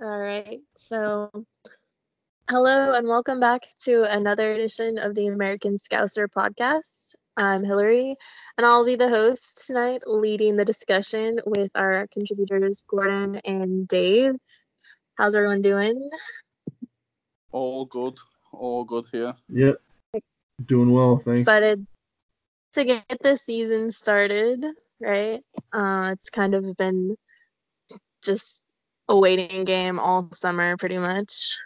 All right. So, hello and welcome back to another edition of the American Scouser podcast. I'm Hillary, and I'll be the host tonight, leading the discussion with our contributors, Gordon and Dave. How's everyone doing? All good. All good here. Yep. Doing well, thanks. Excited to get the season started, right? Uh, it's kind of been just a waiting game all summer, pretty much.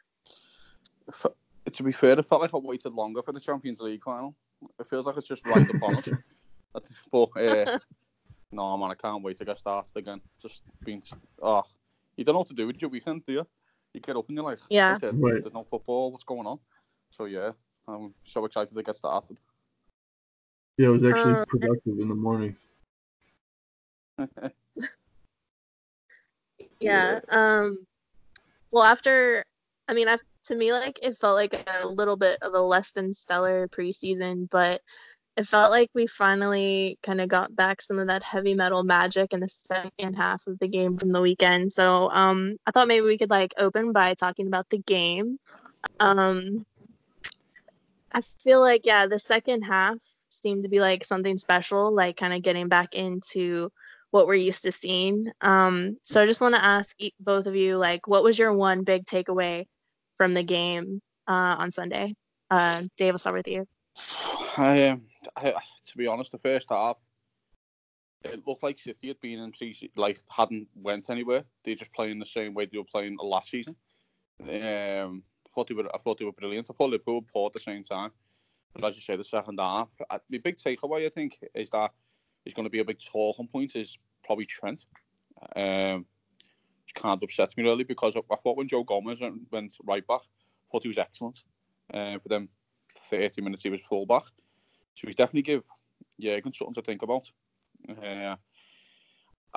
F- To be fair, it felt like I waited longer for the Champions League final. It feels like it's just right upon us. But uh, no, man, I can't wait to get started again. Just being, oh, you don't know what to do with your weekends, do you? You get up and you're like, Yeah. okay, Right. there's no football. What's going on? So yeah, I'm so excited to get started. Yeah, it was actually Uh, productive in the mornings. Yeah. Um well after I mean I to me like it felt like a little bit of a less than stellar preseason, but it felt like we finally kind of got back some of that heavy metal magic in the second half of the game from the weekend. So um I thought maybe we could like open by talking about the game. Um I feel like yeah, the second half seemed to be like something special, like kind of getting back into what we're used to seeing. Um, so I just want to ask both of you, like, what was your one big takeaway from the game uh, on Sunday? Uh, Dave, I'll start with you. I, um, I, to be honest, the first half, it looked like City had been in season, like hadn't went anywhere. They just playing the same way they were playing last season. Um, I thought they were, I thought they were brilliant. I thought Liverpool poor at the same time. But as you say, the second half, uh, the big takeaway I think is that is going to be a big talking point is probably Trent. Um, which can't upset me really because I, thought when Joe Gomez went, went right back, I thought he was excellent. Uh, for them 30 minutes he was full back. So he's definitely give Jurgen something to think about. Uh,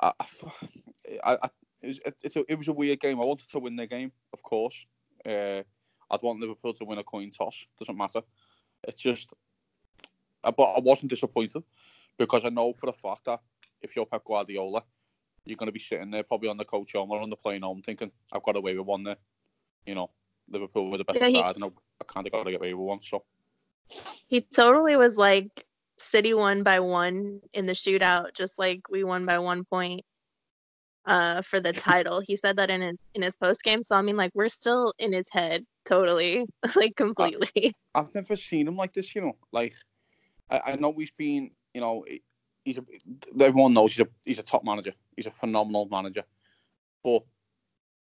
I, I, I, it, it's it was a weird game. I wanted to win the game, of course. Uh, I'd want Liverpool to win a coin toss. Doesn't matter. It's just, but I wasn't disappointed because I know for a fact that if you're Pep Guardiola, you're going to be sitting there probably on the coach home or on the plane home thinking, I've got away with one there. You know, Liverpool were the best Yeah, he- side and I, I kind of got to get away with one. So He totally was like City won by one in the shootout, just like we won by one point uh, for the title. He said that in his in his post game. So I mean, like we're still in his head, totally, like completely. I've never seen him like this, you know. Like, I, I know he's been, you know, he's a. Everyone knows he's a he's a top manager. He's a phenomenal manager, but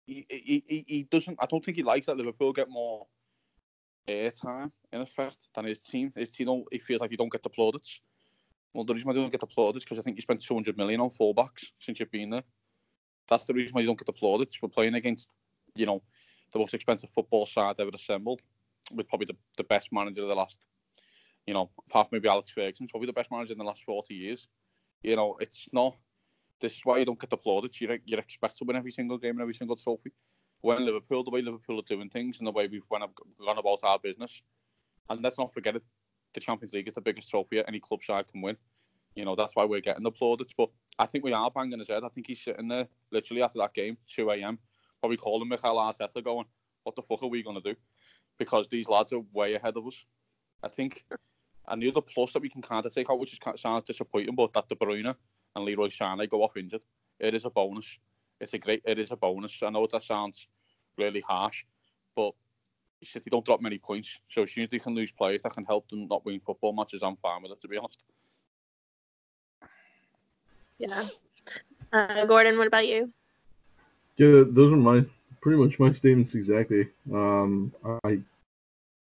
he he, he, doesn't. I don't think he likes that Liverpool get more airtime in effect than his team. His team, don't, he feels like he don't get the plaudits. Well, the reason they don't get the plaudits because I think you spent 200 million on fullbacks since you've been there. That's the reason why you don't get the plaudits. We're playing against, you know, the most expensive football side ever assembled, with probably the, the best manager of the last, you know, apart from maybe Alex Ferguson, probably the best manager in the last 40 years. You know, it's not. This is why you don't get the plaudits. You you expect to win every single game and every single trophy. When Liverpool, the way Liverpool are doing things and the way we've went, gone about our business, and let's not forget it, the Champions League is the biggest trophy any club side can win. You know, that's why we're getting the plaudits. But I think we are banging his head. I think he's sitting there literally after that game, 2 a.m., probably calling Michael Arteta going, what the fuck are we going to do? Because these lads are way ahead of us. I think, and the other plus that we can kind of take out, which is kind of sounds disappointing, but that De Bruyne and Leroy Sané go off injured. It is a bonus. It's a great, it is a bonus. I know that sounds really harsh, but City don't drop many points. So as soon as they can lose players that can help them not win football matches, I'm fine with it, to be honest. yeah. Uh, Gordon, what about you? Yeah, those are my pretty much my statements exactly. Um, I,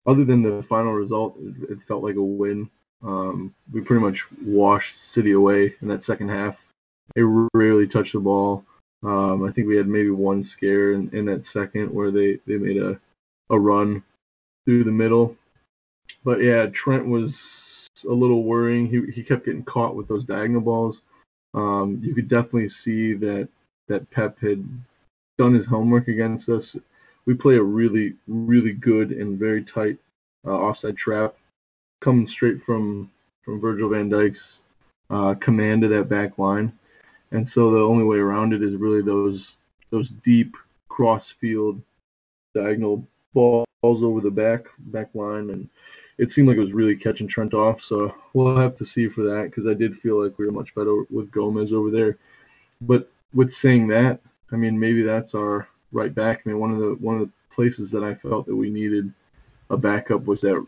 other than the final result, it, it felt like a win. Um, we pretty much washed City away in that second half. They rarely touched the ball. Um, I think we had maybe one scare in, in that second where they, they made a, a run through the middle. But yeah, Trent was a little worrying. He, he kept getting caught with those diagonal balls. Um, you could definitely see that that Pep had done his homework against us. We play a really, really good and very tight uh, offside trap, coming straight from from Virgil Van Dijk's uh, command of that back line. And so the only way around it is really those those deep cross field diagonal balls over the back back line, and it seemed like it was really catching Trent off. So we'll have to see for that because I did feel like we were much better with Gomez over there. But with saying that, I mean maybe that's our right back. I mean one of the one of the places that I felt that we needed a backup was that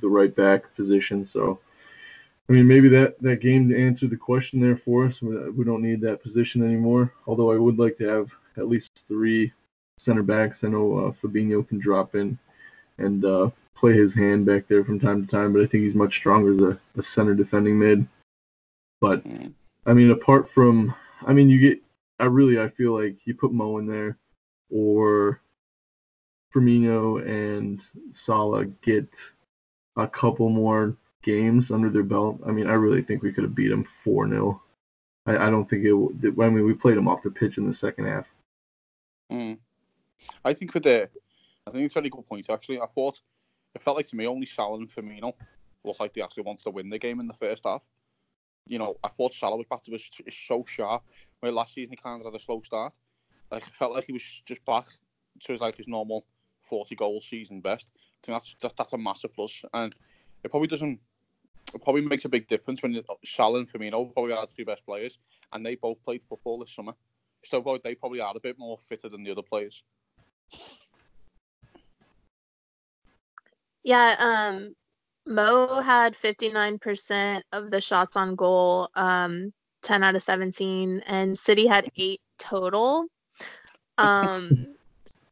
the right back position. So I mean, maybe that, that game answered the question there for us. We don't need that position anymore. Although I would like to have at least three center backs. I know uh, Fabinho can drop in and uh, play his hand back there from time to time, but I think he's much stronger as a, a center defending mid. But mm. I mean, apart from, I mean, you get, I really, I feel like you put Mo in there, or Firmino and Salah get a couple more games under their belt. I mean, I really think we could have beat them four 0 I, I, don't think it. I mean, we played them off the pitch in the second half. Mm. I think with the, I think it's a very good point actually. I thought it felt like to me only Salah and Firmino looked like they actually wanted to win the game in the first half. You know, I thought Salah was back to was so sharp. Where last season he kind of had a slow start. Like felt like he was just back to his like his normal forty goal season best. I think that's that's a massive plus, and it probably doesn't. It probably makes a big difference when Salah and Firmino probably are two best players, and they both played football this summer. So they probably are a bit more fitter than the other players. Yeah, um, Mo had 59% of the shots on goal, um, 10 out of 17, and City had eight total. Um,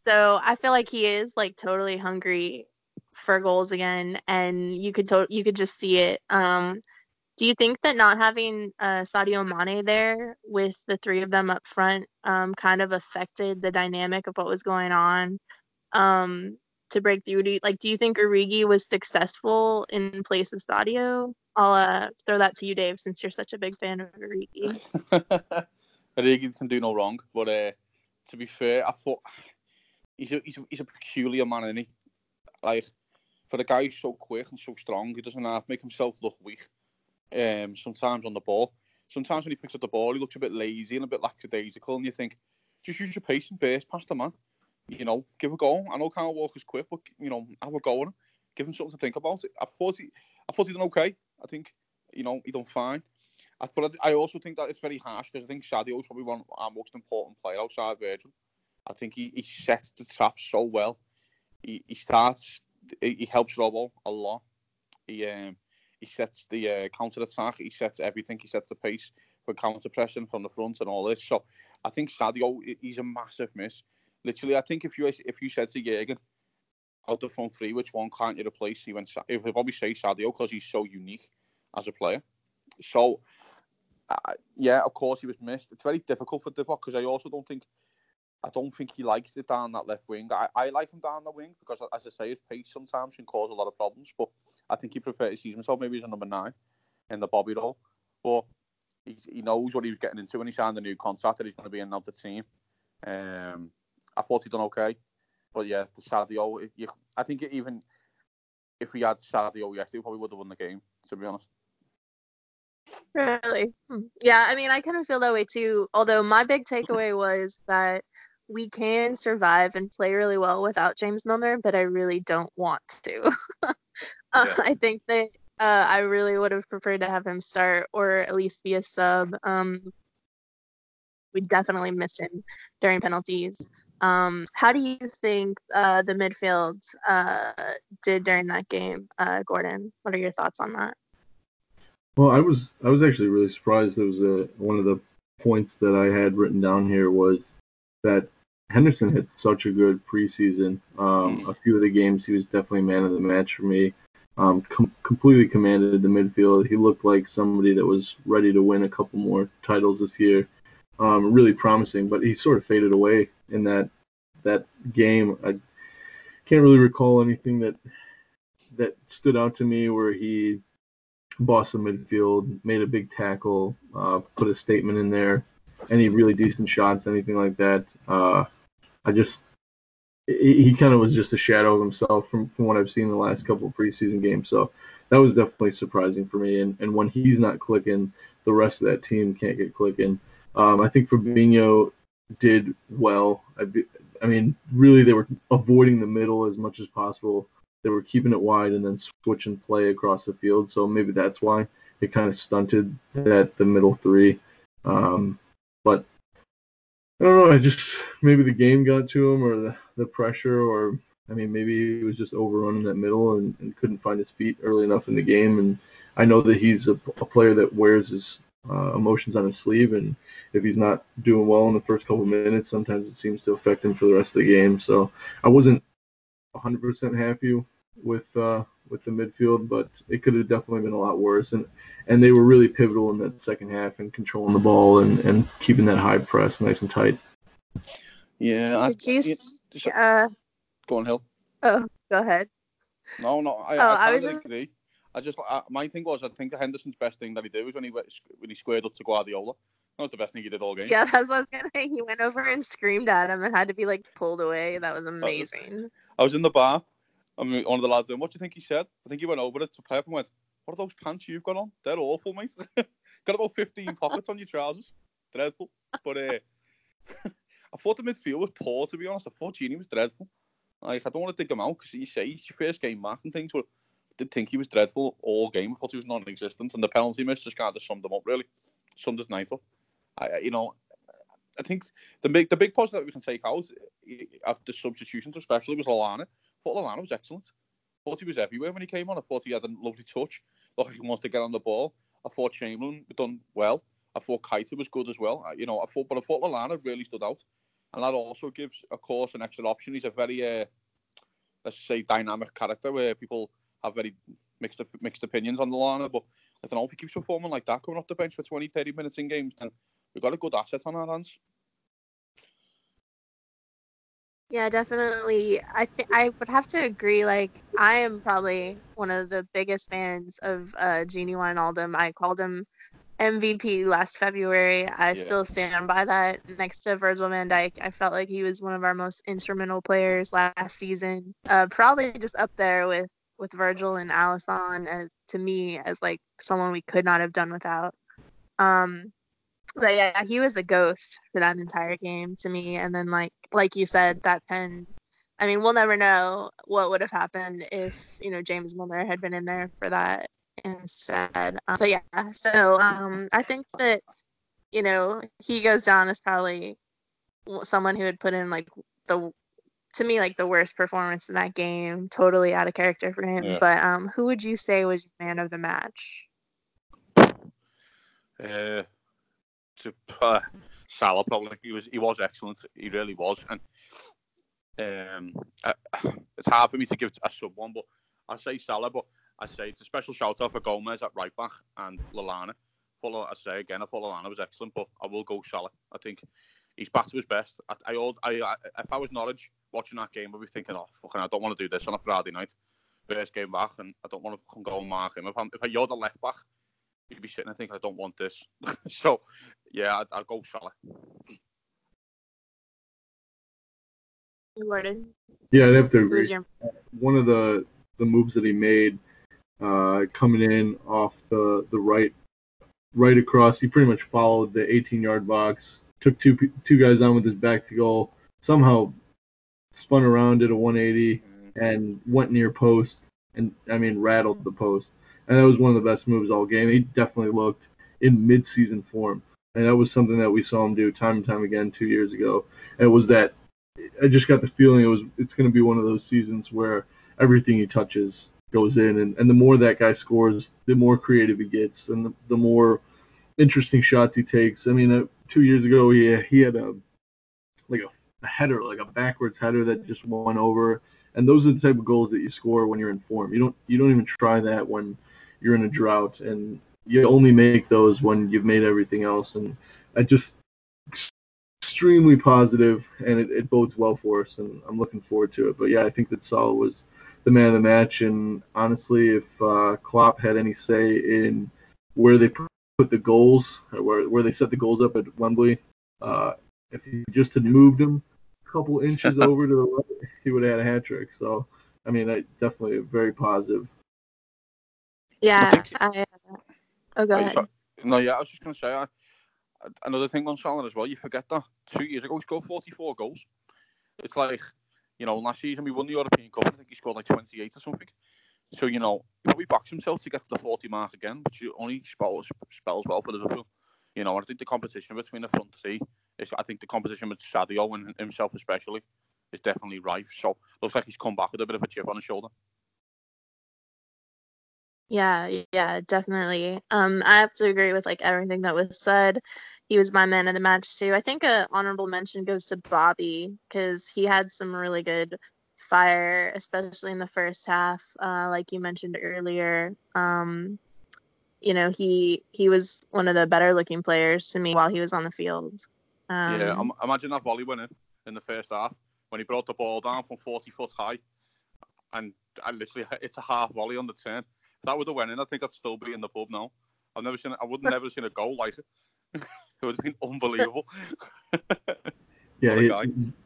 so I feel like he is like totally hungry for goals again, and you could to- you could just see it. Um, do you think that not having uh, Sadio Mane there with the three of them up front um, kind of affected the dynamic of what was going on um, to break through? Do you, like, do you think Origi was successful in place of Sadio? I'll uh, throw that to you, Dave, since you're such a big fan of Origi. Origi can do no wrong, but uh, to be fair, I thought he's a he's a, he's a peculiar man, isn't he? Like for a guy who's so quick and so strong, he doesn't have to make himself look weak um, sometimes on the ball. Sometimes when he picks up the ball, he looks a bit lazy and a bit lackadaisical, and you think, just use your pace and burst past the man. You know, give a go. I know Kyle Walker's quick, but you know, have a go on him. Give him something to think about. I thought he, I thought he done okay. I think, you know, he done fine. I, but I also think that it's very harsh because I think Sadio is probably one of our most important player outside Virgil. I think he, he sets the trap so well. He, he starts, he helps Robbo a lot. He um, he sets the uh, counter attack, he sets everything, he sets the pace for counter pressing from the front and all this. So I think Sadio, he's a massive miss. Literally, I think if you if you said to Jurgen, out the front three, which one can't you replace? He went, he would probably say Sadio because he's so unique as a player. So, yeah, of course he was missed. It's very difficult for Divock because I also don't think, I don't think he likes it down that left wing. I, I like him down the wing because, as I say, his pace sometimes can cause a lot of problems. But I think he preferred to see himself maybe as a number nine in the Bobby role. But he knows what he was getting into when he signed the new contract that he's going to be in another team. Um, I thought he'd done okay, but yeah, the Sadio. I think even if we had Sadio yesterday, we probably would have won the game. To be honest. Really? Hmm. Yeah, I mean, I kind of feel that way too. Although my big takeaway was that we can survive and play really well without James Milner, but I really don't want to. uh, yeah. I think that uh, I really would have preferred to have him start or at least be a sub. Um, we definitely missed him during penalties. Um, how do you think uh, the midfield uh, did during that game, uh, Gordon? What are your thoughts on that? Well, I was I was actually really surprised. There was a one of the points that I had written down here was that Henderson had such a good preseason. Um, a few of the games, he was definitely man of the match for me. Um, com- completely commanded the midfield. He looked like somebody that was ready to win a couple more titles this year. Um, really promising, but he sort of faded away in that that game. I can't really recall anything that that stood out to me where he the midfield, made a big tackle, uh, put a statement in there, any really decent shots, anything like that. Uh, I just he, he kind of was just a shadow of himself from, from what I've seen in the last couple of preseason games. So that was definitely surprising for me. And and when he's not clicking, the rest of that team can't get clicking. Um, I think Fabinho did well. I, I mean, really, they were avoiding the middle as much as possible. They were keeping it wide and then switching play across the field. So maybe that's why it kind of stunted at the middle three. Um, but I don't know. I just maybe the game got to him or the, the pressure, or I mean, maybe he was just overrunning that middle and, and couldn't find his feet early enough in the game. And I know that he's a, a player that wears his uh, emotions on his sleeve, and if he's not doing well in the first couple minutes, sometimes it seems to affect him for the rest of the game. So I wasn't 100% happy with uh, with the midfield, but it could have definitely been a lot worse. And and they were really pivotal in that second half and controlling the ball and, and keeping that high press nice and tight. Yeah. Did you? See, uh, go on, Hill. Oh, go ahead. No, no, I, Oh, I, I I was totally agree. I just, I, my thing was, I think Henderson's best thing that he did was when he went, when he squared up to Guardiola. That was the best thing he did all game. Yeah, that's what I was gonna say. He went over and screamed at him and had to be like pulled away. That was amazing. I was in the bar. I mean, one of the lads in. What do you think he said? I think he went over it to Pep and went, "What are those pants you've got on? They're awful, mate. got about fifteen pockets on your trousers. Dreadful." But uh, I thought the midfield was poor. To be honest, I thought Gini was dreadful. Like, I don't want to dig him out because you say it's your first game back and things, but I did think he was dreadful all game. I thought he was non-existent, and the penalty miss just kind of summed him up. Really, summed his night up. I, you know, I think the big the big positive that we can take out eh, after substitutions, especially, was Lallana. Thought Lallana was excellent. I thought he was everywhere when he came on. I thought he had a lovely touch. Looked like he wants to get on the ball. I thought Chamberlain done well. I thought Keita was good as well. I- You know, I thought, but I thought Lallana really stood out, and that also gives, of course, an extra option. He's a very, uh, let's say, dynamic character where people have very mixed mixed opinions on Lallana. But I don't know if he keeps performing like that, coming off the bench for 20, 30 minutes in games, then we've got a good asset on our hands. Yeah, definitely. I think I would have to agree. Like, I am probably one of the biggest fans of uh, Gini Wijnaldum. I called him MVP last February. I Yeah. still stand by that. Next to Virgil van Dijk, I felt like he was one of our most instrumental players last season. Uh, probably just up there with with Virgil and Alisson as to me as like someone we could not have done without. Um, but yeah, he was a ghost for that entire game to me. And then like like you said, that pen. I mean, we'll never know what would have happened if you know James Milner had been in there for that instead. Um, but yeah, so um, I think that you know he goes down as probably someone who had put in like the to me like the worst performance in that game. Totally out of character for him. Yeah. But um, who would you say was man of the match? Uh, to uh, Salah probably he was he was excellent. He really was, and um, uh, it's hard for me to give a sub one, but I say Salah, but I say it's a special shout out for Gomez at right back and Lallana. Follow, I say again, I thought Lallana was excellent, but I will go Salah. I think he's back to his best. I, I, I, I if I was Norwich watching that game, I'd be thinking, oh fucking, I don't want to do this on a Friday night. First game back, and I don't want to fucking go and mark him. If, I'm, if you're the left back, you'd be sitting there thinking, I don't want this. so, yeah, I'd, I'd go Salah. Gordon, Yeah, I'd have to agree. your one of the the moves that he made uh, coming in off the the right right across he pretty much followed the 18 yard box took two two guys on with his back to goal somehow spun around did a 180 and went near post and I mean rattled the post and that was one of the best moves all game. He definitely looked in mid-season form. And that was something that we saw him do time and time again two years ago. It was that I just got the feeling it was it's going to be one of those seasons where everything he touches goes in, and, and the more that guy scores, the more creative he gets, and the, the more interesting shots he takes. I mean, uh, two years ago he he had a like a, a header, like a backwards header that just went over, and those are the type of goals that you score when you're in form. You don't you don't even try that when you're in a drought, and you only make those when you've made everything else. And I just extremely positive, and it, it bodes well for us, and I'm looking forward to it. But yeah, I think that Salah was the man of the match, and honestly, if uh, Klopp had any say in where they put the goals, or where where they set the goals up at Wembley, uh, if he just had moved them a couple inches over to the right, he would have had a hat trick. So, I mean, I definitely very positive. Yeah? think- I, oh, go ahead. No, yeah, I was just going to say, I, another thing on Salah as well, you forget that two years ago he scored 44 goals. It's like, you know, last season we won the European Cup. I think he scored like 28 or something. So, you know, he probably backs himself to get to the 40 mark again, which only spells, spells well for Liverpool. You know, I think the competition between the front three is, I think the competition with Sadio and himself especially is definitely rife. So, looks like he's come back with a bit of a chip on his shoulder. Yeah, yeah, definitely. Um, I have to agree with like everything that was said. He was my man of the match too. I think a honorable mention goes to Bobby because he had some really good fire, especially in the first half. Uh, like you mentioned earlier. Um, you know, he he was one of the better looking players to me while he was on the field. Um, yeah, imagine that volley winning in the first half when he brought the ball down from 40 foot high, and I literally it's a half volley on the turn that would have went in, I think I'd still be in the pub now. I've never seen. I would never seen a goal like it. it would have been unbelievable. yeah, he,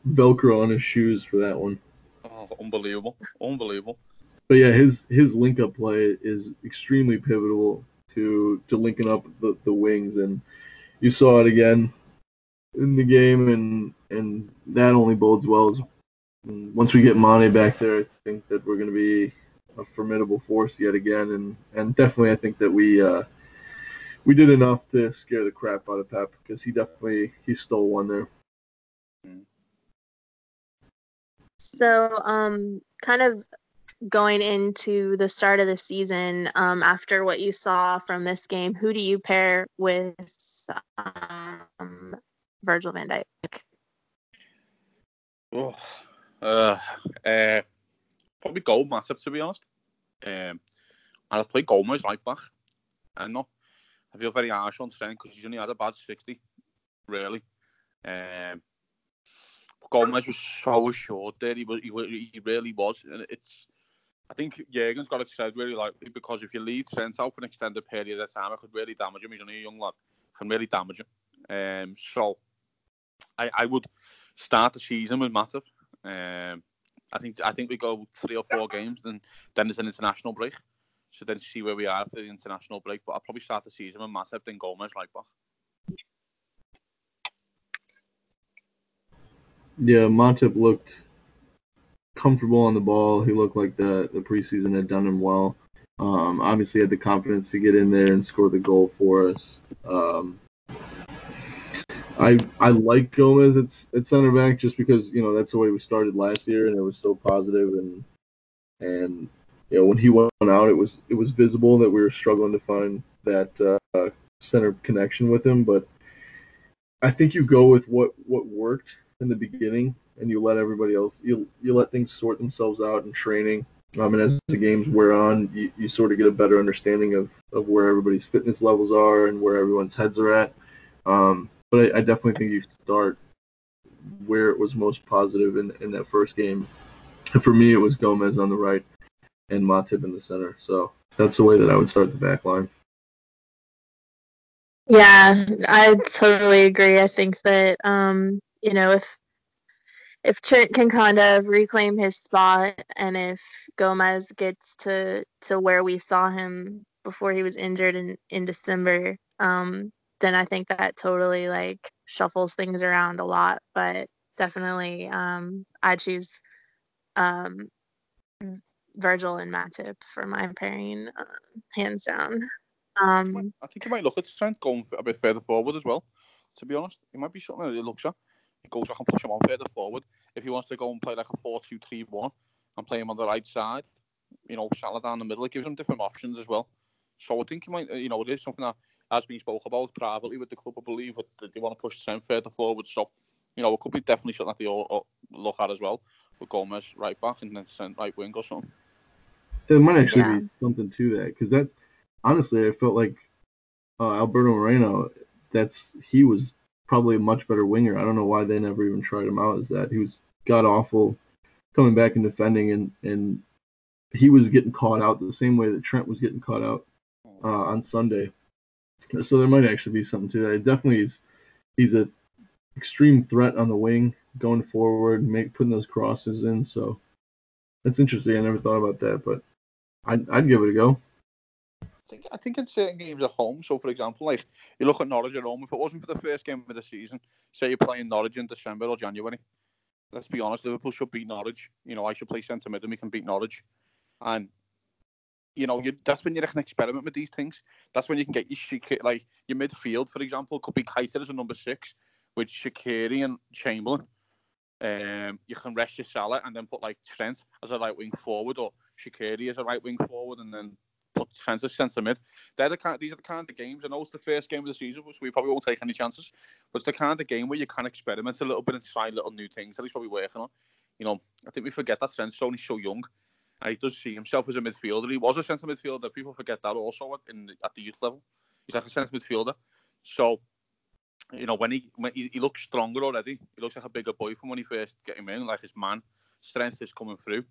Velcro on his shoes for that one. Oh, unbelievable, unbelievable. But yeah, his his link up play is extremely pivotal to to linking up the, the wings, and you saw it again in the game, and and that only bodes well. As, once we get Mane back there, I think that we're going to be a formidable force yet again, and and definitely I think that we uh, we did enough to scare the crap out of Pep because he definitely he stole one there. So, um, kind of going into the start of the season, um, after what you saw from this game, who do you pair with um, Virgil van Dijk? Oh, uh, uh, probably Joel Matip to be honest. Um, and I'd play Gomez right back. I know. I feel very harsh on Trent because he's only had a bad 60, really. Um, Gomez was so short there. He was, he, he really was, and it's. I think Jurgen's got it said really like because if you leave Trent out for an extended period of time, it could really damage him. He's only a young lad, can really damage him. Um, so I, I would start the season with Matip. Um, I think I think we go three or four games, then then there's an international break. So then see where we are after the international break. But I'll probably start the season with Matip, then Gomez right back. Yeah, Matip looked comfortable on the ball. He looked like the the preseason had done him well. Um, obviously, had the confidence to get in there and score the goal for us. Um, I I like Gomez at, at center back just because you know that's the way we started last year and it was so positive and and you know when he went out it was it was visible that we were struggling to find that uh, center connection with him. But I think you go with what what worked in the beginning and you let everybody else you you let things sort themselves out in training. Um, and as the games wear on you, you sort of get a better understanding of, of where everybody's fitness levels are and where everyone's heads are at. Um, but I, I, definitely think you start where it was most positive in in that first game. And for me, it was Gomez on the right and Matip in the center. So that's the way that I would start the back line. Yeah, I totally agree. I think that um, you know if if Trent can kind of reclaim his spot, and if Gomez gets to to where we saw him before he was injured in in December, um, then I think that totally like shuffles things around a lot. But definitely, um, I choose um, Virgil and Matip for my pairing, uh, hands down. Um, I think you might look at Trent going a bit further forward as well. To be honest, it might be something that he looks at. He goes, I can push him on further forward. If he wants to go and play like a 4 2 3 1 and play him on the right side, you know, Salah down the middle, it gives him different options as well. So I think he might, you know, it is something that as we spoke about privately with the club, I believe that they want to push Trent further forward. So, you know, it could be definitely something that they all look at as well with Gomez right back and then Trent right wing or something. There might actually yeah. be something to that because that's honestly, I felt like uh, Alberto Moreno. That's he was probably a much better winger. I don't know why they never even tried him out as that. He was god awful coming back and defending, and and he was getting caught out the same way that Trent was getting caught out uh, on Sunday. So there might actually be something to that. It definitely is. He's a extreme threat on the wing, going forward, make putting those crosses in. So that's interesting. I never thought about that, but I'd, I'd give it a go. I think I think in certain games at home. So for example, like you look at Norwich at home. If it wasn't for the first game of the season, say you're playing Norwich in December or January, let's be honest, Liverpool should beat Norwich. You know, I should play centre mid and we can beat Norwich. And you know, you, that's when you can experiment with these things. That's when you can get your like your midfield, for example, could be Keita as a number six with Shaqiri and Chamberlain. Um, you can rest your Salah and then put like Trent as a right wing forward or Shaqiri as a right wing forward and then put Trent as centre mid. They're the kind, these are the kind of games. I know it's the first game of the season, so we probably won't take any chances. But it's the kind of game where you can experiment a little bit and try little new things. That what we're working on. You know, I think we forget that Trent's only so young. And he does see himself as a midfielder. He was a centre midfielder. People forget that also in at the youth level. He's like a centre midfielder. So you know, when he when he, he looks stronger already. He looks like a bigger boy from when he first get him in. Like his man strength is coming through.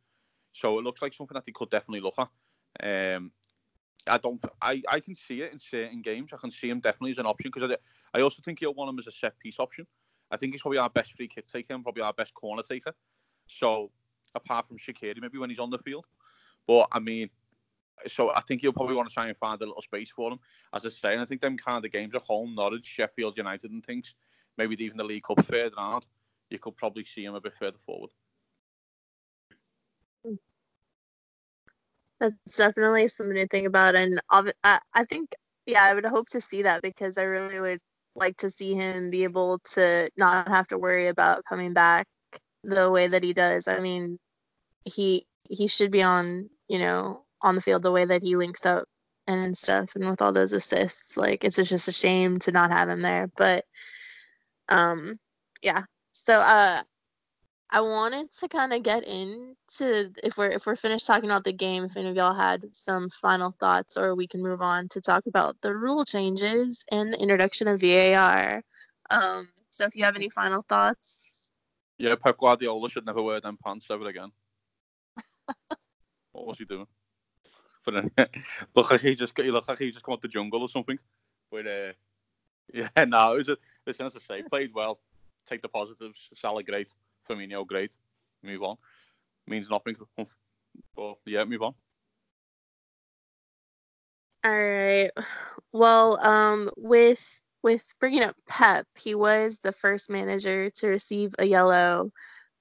So it looks like something that he could definitely look at. Um, I don't. I, I can see it in certain games. I can see him definitely as an option because I, I also think he'll want him as a set piece option. I think he's probably our best free kick taker and probably our best corner taker. So apart from Shaqiri, maybe when he's on the field. But I mean, so I think you'll probably want to try and find a little space for him. As I say, and I think them kind of games at home, Norwich, Sheffield United, and things, maybe even the League Cup further out, you could probably see him a bit further forward. That's definitely something to think about, and I think, yeah, I would hope to see that because I really would like to see him be able to not have to worry about coming back the way that he does. I mean, he he should be on, you know, on the field the way that he links up and stuff and with all those assists like it's just a shame to not have him there but um yeah so uh I wanted to kind of get into if we're if we're finished talking about the game, if any of y'all had some final thoughts, or we can move on to talk about the rule changes and the introduction of VAR. Um, so if you have any final thoughts, yeah, Pep Guardiola should never wear them pants ever again. What was he doing? But uh, look he just he looked like he just come out the jungle or something. But uh, yeah, no, it was a, listen, as I say, played well. Take the positives. Salah great. Firmino great. Move on. Means nothing. But yeah, move on. All right. Well, um, with with bringing up Pep, he was the first manager to receive a yellow,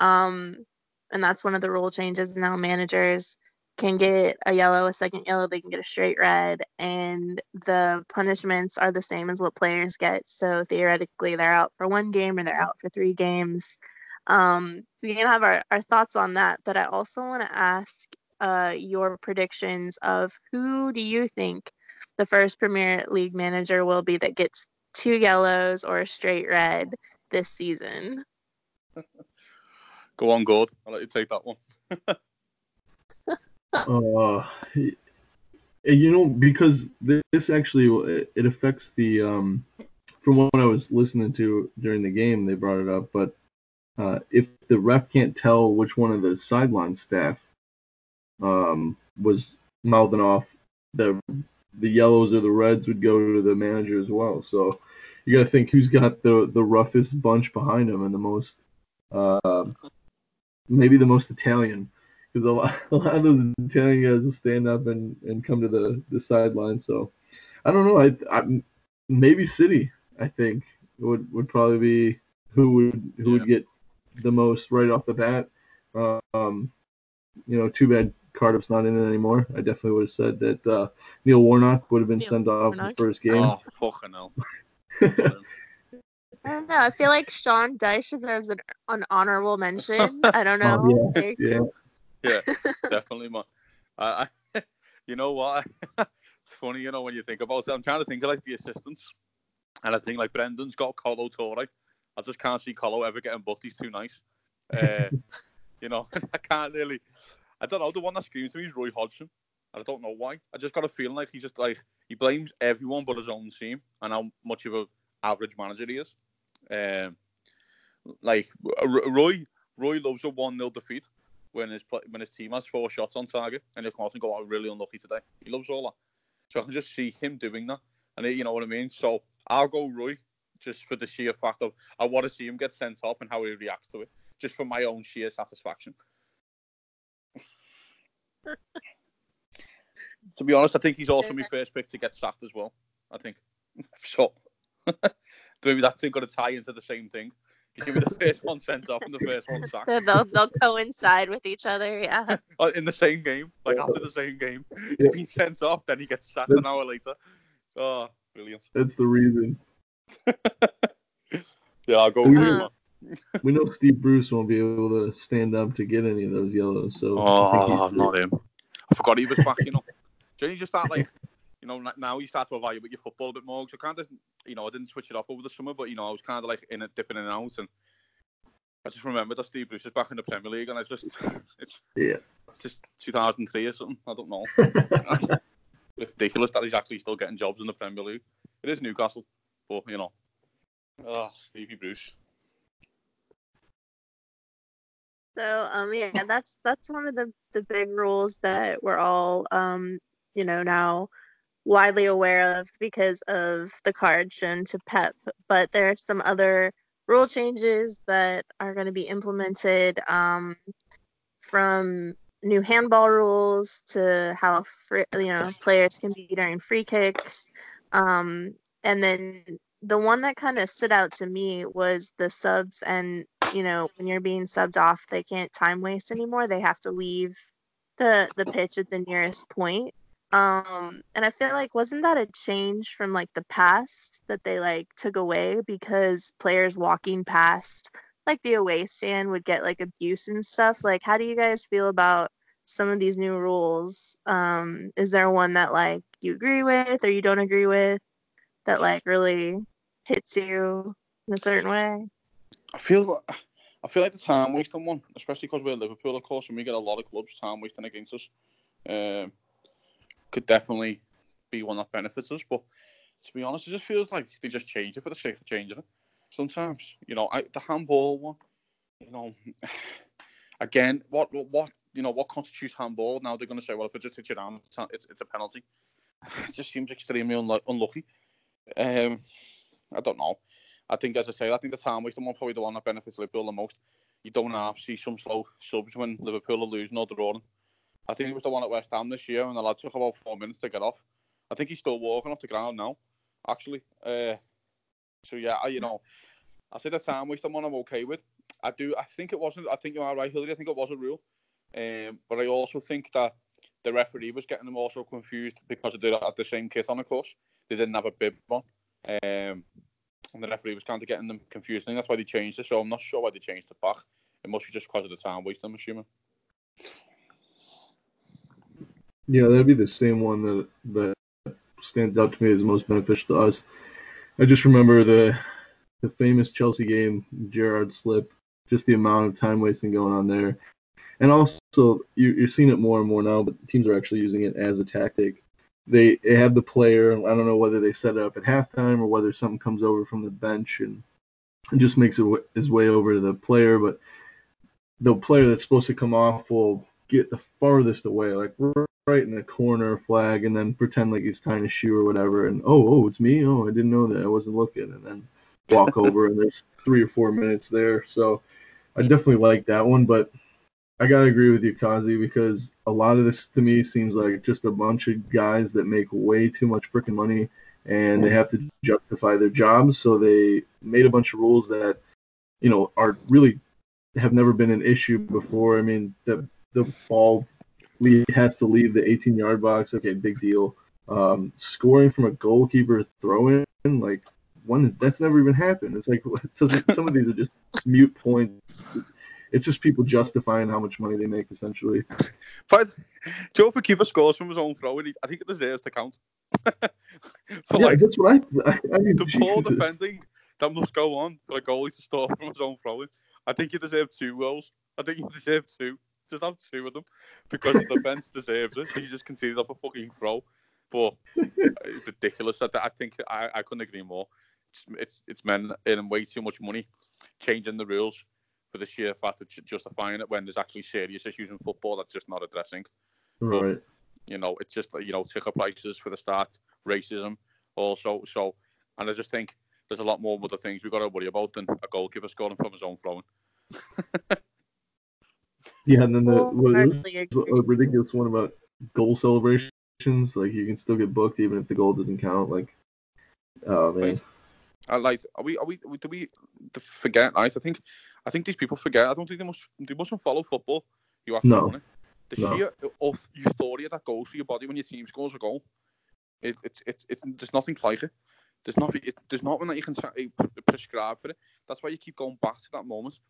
um, and that's one of the rule changes. Now managers can get a yellow, a second yellow, they can get a straight red, and the punishments are the same as what players get. So theoretically, they're out for one game or they're out for three games. Um, we can have our, our thoughts on that, but I also want to ask uh, your predictions of who do you think the first Premier League manager will be that gets two yellows or a straight red this season? Go on, Gord. I'll let you take that one. uh, you know, because this actually it affects the um, from what I was listening to during the game, they brought it up. But uh, if the ref can't tell which one of the sideline staff um, was mouthing off, the the yellows or the reds would go to the manager as well. So you got to think who's got the the roughest bunch behind him and the most uh, maybe the most Italian because a lot, a lot of those Italian guys will stand up and, and come to the, the sideline. So I don't know. I, I maybe City. I think would would probably be who would who yeah. would get the most right off the bat. Um, you know, too bad Cardiff's not in it anymore. I definitely would have said that uh, Neil Warnock would have been Neil sent off Warnock. the first game. Oh, fucking hell. I don't know. I feel like Sean Dyche deserves an, an honorable mention. I don't know. Oh, yeah, like, yeah yeah, definitely, man. I, I, you know what? it's funny, you know, when you think about it. I'm trying to think of like the assistants, and I think like Brendan's got Kolo Touré. I just can't see Kolo ever getting booked. He's too nice. Uh, you know, I can't really. I don't know. The one that screams to me is Roy Hodgson. I don't know why. I just got a feeling like he's just like he blames everyone but his own team and how much of a average manager he is. Um, like Roy, Roy loves a one 0 defeat when his when his team has four shots on target and he'll come out and go, "I'm really unlucky today." He loves all that, so I can just see him doing that, and you know what I mean. So I'll go Roy just for the sheer fact of I want to see him get sent up and how he reacts to it, just for my own sheer satisfaction. to be honest, I think he's also my first pick to get sacked as well. I think so. Maybe that's going to tie into the same thing. Give me the first one sent off and the first one sacked. they'll they'll coincide with each other. Yeah. Uh, in the same game, like after the same game. He's Yeah. been sent off, then he gets sacked an hour later. Oh, brilliant. That's the reason. Yeah, I'll go with Mhm. you, man. We know Steve Bruce won't be able to stand up to get any of those yellows. So I Oh, not him. I forgot he was back, you know. Don't just start like, you know, now you start to evaluate your football a bit more. So kind of, you know, I didn't switch it off over the summer, but you know, I was kind of like in it, dipping in and out, and I just remember that Steve Bruce is back in the Premier League, and I just, it's, Yeah. it's just 2003 or something. I don't know. Ridiculous that he's actually still getting jobs in the Premier League. It is Newcastle, but you know, oh, Stevie Bruce. So um yeah, that's that's one of the the big rules that we're all um you know now widely aware of because of the card shown to Pep. But there are some other rule changes that are going to be implemented um from new handball rules to how free, you know players can be during free kicks um and then the one that kind of stood out to me was the subs and you know when you're being subbed off they can't time waste anymore they have to leave the the pitch at the nearest point um and i feel like wasn't that a change from like the past that they like took away because players walking past like the away stand would get like abuse and stuff? Like how do you guys feel about some of these new rules? Um is there one that like you agree with or you don't agree with that like really hits you in a certain way? I feel I feel like the time wasting one, especially because we're Liverpool, of course, and we get a lot of clubs time wasting against us. Um, could definitely be one that benefits us, but to be honest, it just feels like they just change it for the sake of changing it. Sometimes, you know, I, the handball one, you know, again, what what- you know, what constitutes handball? Now they're going to say, well, if it just hits your arm, it's, it's, a penalty. It just seems extremely unlu- unlucky. Um, I don't know. I think, as I say, I think the time wasting one probably the one that benefits Liverpool the most. You don't have to see some slow subs when Liverpool are losing or drawing. I think it was the one at West Ham this year, and the lad took about four minutes to get off. I think he's still walking off the ground now, actually. Uh, so yeah, I, you know, I say the time wasting one I'm okay with. I do. I think it wasn't. I think you are right, Hillary. I think it was a rule, um, but I also think that the referee was getting them also confused because they had the same kit on, of course. They didn't have a bib on. Um, and the referee was kind of getting them confused. I think that's why they changed it. So I'm not sure why they changed it back. It must be just because of the time waste, I'm assuming. Yeah, that'd be the same one that that stands out to me as most beneficial to us. I just remember the the famous Chelsea game, Gerrard slip, just the amount of time wasting going on there, and also you, you're seeing it more and more now. But teams are actually using it as a tactic. They, they have the player. I don't know whether they set it up at halftime or whether something comes over from the bench and just makes it his way over to the player. But the player that's supposed to come off will get the farthest away, like right in the corner flag, and then pretend like he's tying a shoe or whatever. And oh, oh, it's me. Oh, I didn't know that. I wasn't looking. And then walk over, and there's three or four minutes there. So I definitely like that one, but I gotta agree with you, Kazi, because a lot of this to me seems like just a bunch of guys that make way too much freaking money, and they have to justify their jobs. So they made a bunch of rules that, you know, are really have never been an issue before. I mean, the the ball lead has to leave the 18 yard box. Okay, big deal. Um, scoring from a goalkeeper throw in, like one that's never even happened. It's like some of these are just mute points. It's just people justifying how much money they make, essentially. But Joe keeper scores from his own throw, and he, I think it deserves to count. yeah, like that's what I. I, I mean, the poor defending that must go on for a goalie to score from his own throw. I think he deserved two goals. I think he deserved two. Just have two of them because the defense deserves it. He just conceded off a fucking throw. But it's ridiculous. I, I think I, I couldn't agree more. It's, it's it's men earning way too much money, changing the rules for the sheer fact of ju- justifying it when there's actually serious issues in football that's just not addressing. Right. You know, it's just you know, ticket prices for the start, racism also. So, and I just think there's a lot more other things we've got to worry about than a goalkeeper scoring from his own throwing. Yeah, and then the what, was a ridiculous one about goal celebrations. Like you can still get booked even if the goal doesn't count. Like, oh man, I like. Are we? Are we? Do we forget? Right. I think. I think these people forget. I don't think they must. They mustn't follow football. You have No. to. The No. sheer of euphoria that goes through your body when your team scores a goal. It, it's it's it's there's nothing like it. There's nothing. It, there's nothing that you can sa- eh, prescribe for it. That's why you keep going back to that moment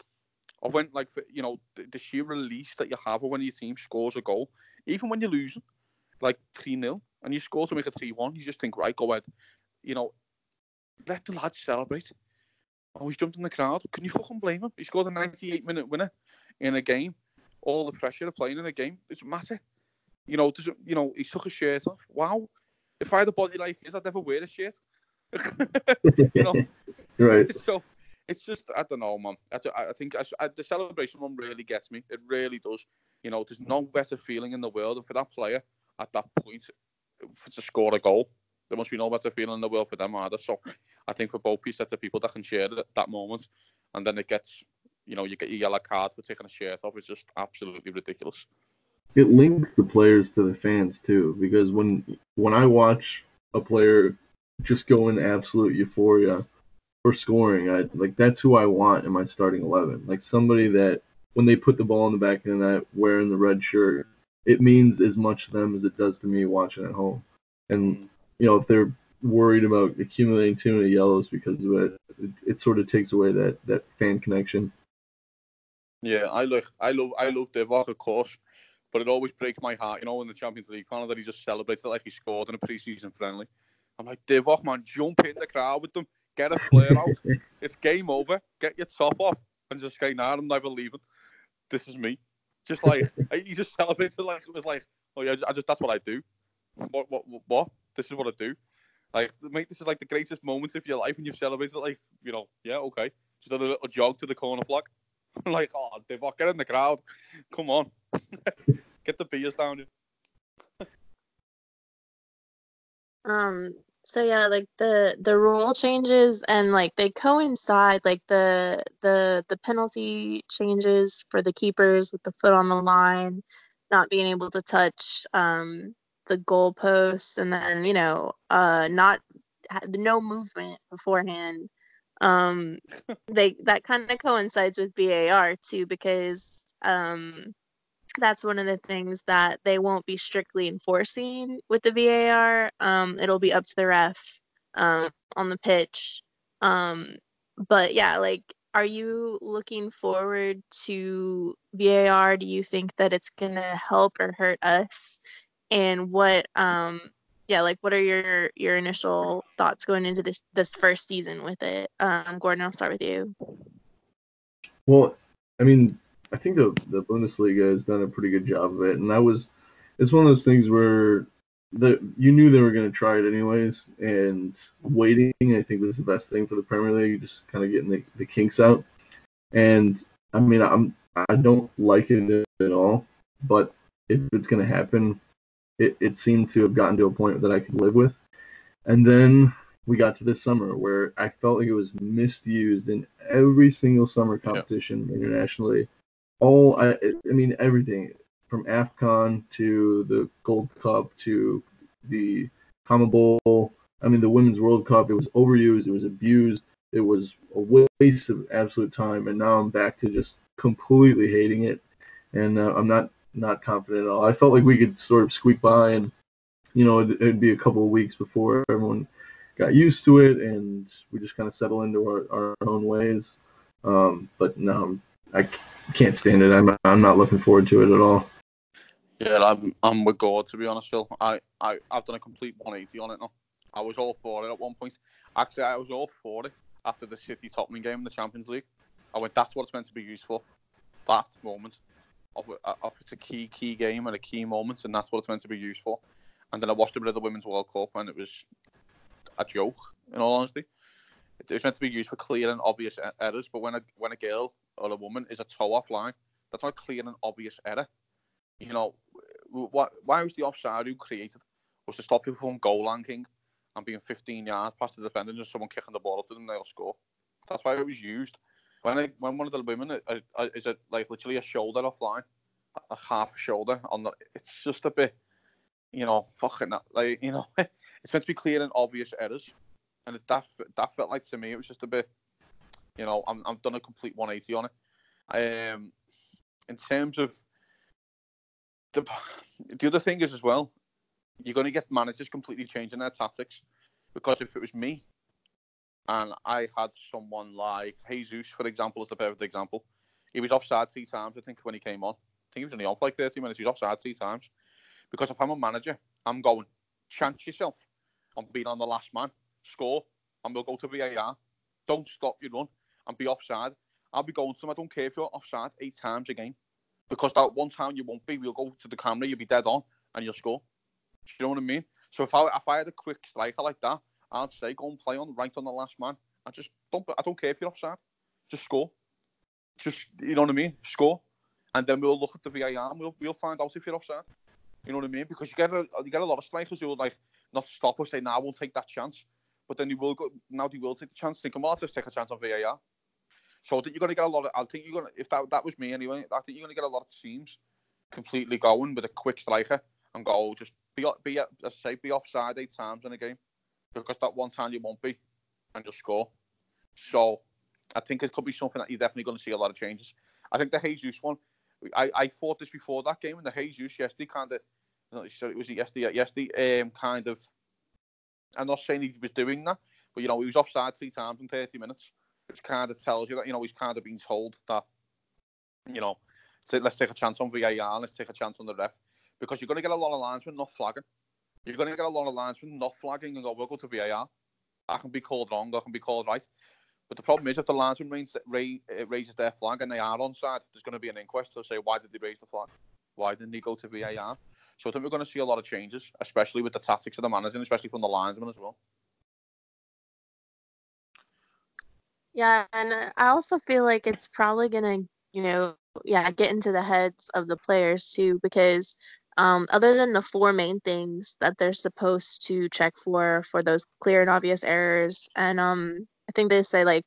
of when, like, for, you know, the, the sheer release that you have when your team scores a goal, even when you're losing, like three 0 and you score to make it three one. You just think, right, go ahead. You know, let the lads celebrate. Oh, he's jumped in the crowd. Can you fucking blame him? He scored a 98 minute winner in a game. All the pressure of playing in a game doesn't matter. You know, doesn't you know? He took his shirt off. Wow. If I had a body like his, I'd never wear a shirt. you know, Right. so it's just I don't know, man. I, I think I, I, the celebration one really gets me. It really does. You know, there's no better feeling in the world than for that player at that point to score a goal. There must be no better feeling in the world for them either. So I think for both sets of people that can share it at that moment, and then it gets, you know, you get your yellow card for taking a shirt off. It's just absolutely ridiculous. it links the players to the fans too because when when I watch a player just go in absolute euphoria for scoring, I like that's who I want in my starting eleven. Like somebody that when they put the ball in the back of the net wearing the red shirt, it means as much to them as it does to me watching at home. And you know, if they're worried about accumulating too many yellows because of it, it, it sort of takes away that that fan connection. Yeah, I look, I love, I love Divock, of course, but it always breaks my heart, you know, in the Champions League final that he just celebrates it like he scored in a pre-season friendly. I'm like, Divock, man, jump in the crowd with them, get a flare out. it's game over. Get your top off and just say, nah, I'm never leaving. This is me. Just like he just celebrated like it was like, oh yeah, I just that's what I do. What what what? what? This is what I do. Like, mate, this is like the greatest moments of your life, and you've celebrated like, you know, yeah, okay, just a little jog to the corner flag. I'm like, oh, Divock, get in the crowd. Come on, get the beers down. Um. So yeah, like the the rule changes and like they coincide. Like the the the penalty changes for the keepers with the foot on the line, not being able to touch um the goalpost, and then you know uh not no movement beforehand. Um, they that kind of coincides with VAR too because um that's one of the things that they won't be strictly enforcing with the VAR. Um, it'll be up to the ref um, on the pitch. Um, but yeah, like, are you looking forward to VAR? Do you think that it's gonna help or hurt us? And what, um, yeah, like, what are your your initial thoughts going into this this first season with it? Um, Gordon, I'll start with you. Well, I mean, I think the the Bundesliga has done a pretty good job of it, and that was it's one of those things where the you knew they were going to try it anyways, and waiting I think was the best thing for the Premier League, just kind of getting the, the kinks out. And I mean, I'm I don't like it at all, but if it's going to happen, it it seemed to have gotten to a point that I could live with. And then we got to this summer where I felt like it was misused in every single summer competition internationally. All I, I mean everything from AFCON to the Gold Cup to the Common Bowl. I mean the Women's World Cup. It was overused. It was abused. It was a waste of absolute time. And now I'm back to just completely hating it. And uh, I'm not not confident at all. I felt like we could sort of squeak by and you know it'd, it'd be a couple of weeks before everyone got used to it and we just kind of settle into our, our own ways. Um, but no, I can't stand it. I'm, I'm not looking forward to it at all. Yeah, I'm, I'm with Gord, to be honest, Phil. I, I, I've done a complete 180 on it now. I was all for it at one point. Actually, I was all for it after the City Tottenham game in the Champions League. I went, that's what it's meant to be used for. That moment. Of, of it's a key, key game and a key moment, and that's what it's meant to be used for. And then I watched a bit of the Women's World Cup, and it was a joke, in all honesty. It was meant to be used for clear and obvious errors, but when a when a girl or a woman is a toe off line, that's not clear and obvious error. You know, why, why was the offside who created was to stop people from goal line and being 15 yards past the defender and someone kicking the ball up to them, they'll score. That's why it was used. When when one of the women uh, uh, is it like literally a shoulder offline, a half shoulder on the, it's just a bit, you know, fucking that, like you know, it's meant to be clear and obvious errors. And that that felt like to me it was just a bit, you know, I'm I've done a complete 180 on it. Um, in terms of the the other thing is as well, you're going to get managers completely changing their tactics because if it was me and I had someone like Jesus, for example, as the perfect example, he was offside three times, I think, when he came on. I think he was only on for like 30 minutes. He was offside three times. Because if I'm a manager, I'm going, chance yourself on being on the last man, score, and we'll go to VAR. Don't stop your run and be offside. I'll be going to them. I don't care if you're offside eight times a game. Because that one time you won't be, we'll go to the camera, you'll be dead on, and you'll score. Do you know what I mean? So if I if I had a quick striker like that, I'd say go and play on right on the last man. I just don't I don't care if you're offside. Just score. Just you know what I mean? Score. And then we'll look at the VAR and we'll we'll find out if you're offside. You know what I mean? Because you get a you get a lot of strikers who will like not stop or say, "Now nah, we'll take that chance," but then you will go. Now they will take the chance, thinking, "Well, let's take a chance on VAR." So I think you're going to get a lot of. I think you're going to. If that that was me anyway, I think you're going to get a lot of teams completely going with a quick striker and go just be be as say be offside eight times in a game because that one time you won't be and you'll score. So I think it could be something that you're definitely going to see a lot of changes. I think the Jesus one, I, I thought this before that game, and the Jesus yesterday kind of so it was yesterday. Yesterday, um, kind of. I'm not saying he was doing that, but you know he was offside three times in 30 minutes, which kind of tells you that you know he's kind of been told that, you know, let's take a chance on VAR, let's take a chance on the ref, because you're going to get a lot of linesmen not flagging. You're going to get a lot of linesmen not flagging and go, we'll go to VAR. I can be called wrong, I can be called right. But the problem is, if the linesman uh, raises their flag and they are onside, there's going to be an inquest to say, why did they raise the flag? Why didn't he go to VAR? So I think we're going to see a lot of changes, especially with the tactics of the managers, especially from the linesmen as well. Yeah, and I also feel like it's probably going to, you know, yeah, get into the heads of the players too, because um, other than the four main things that they're supposed to check for for those clear and obvious errors, and um, I think they say like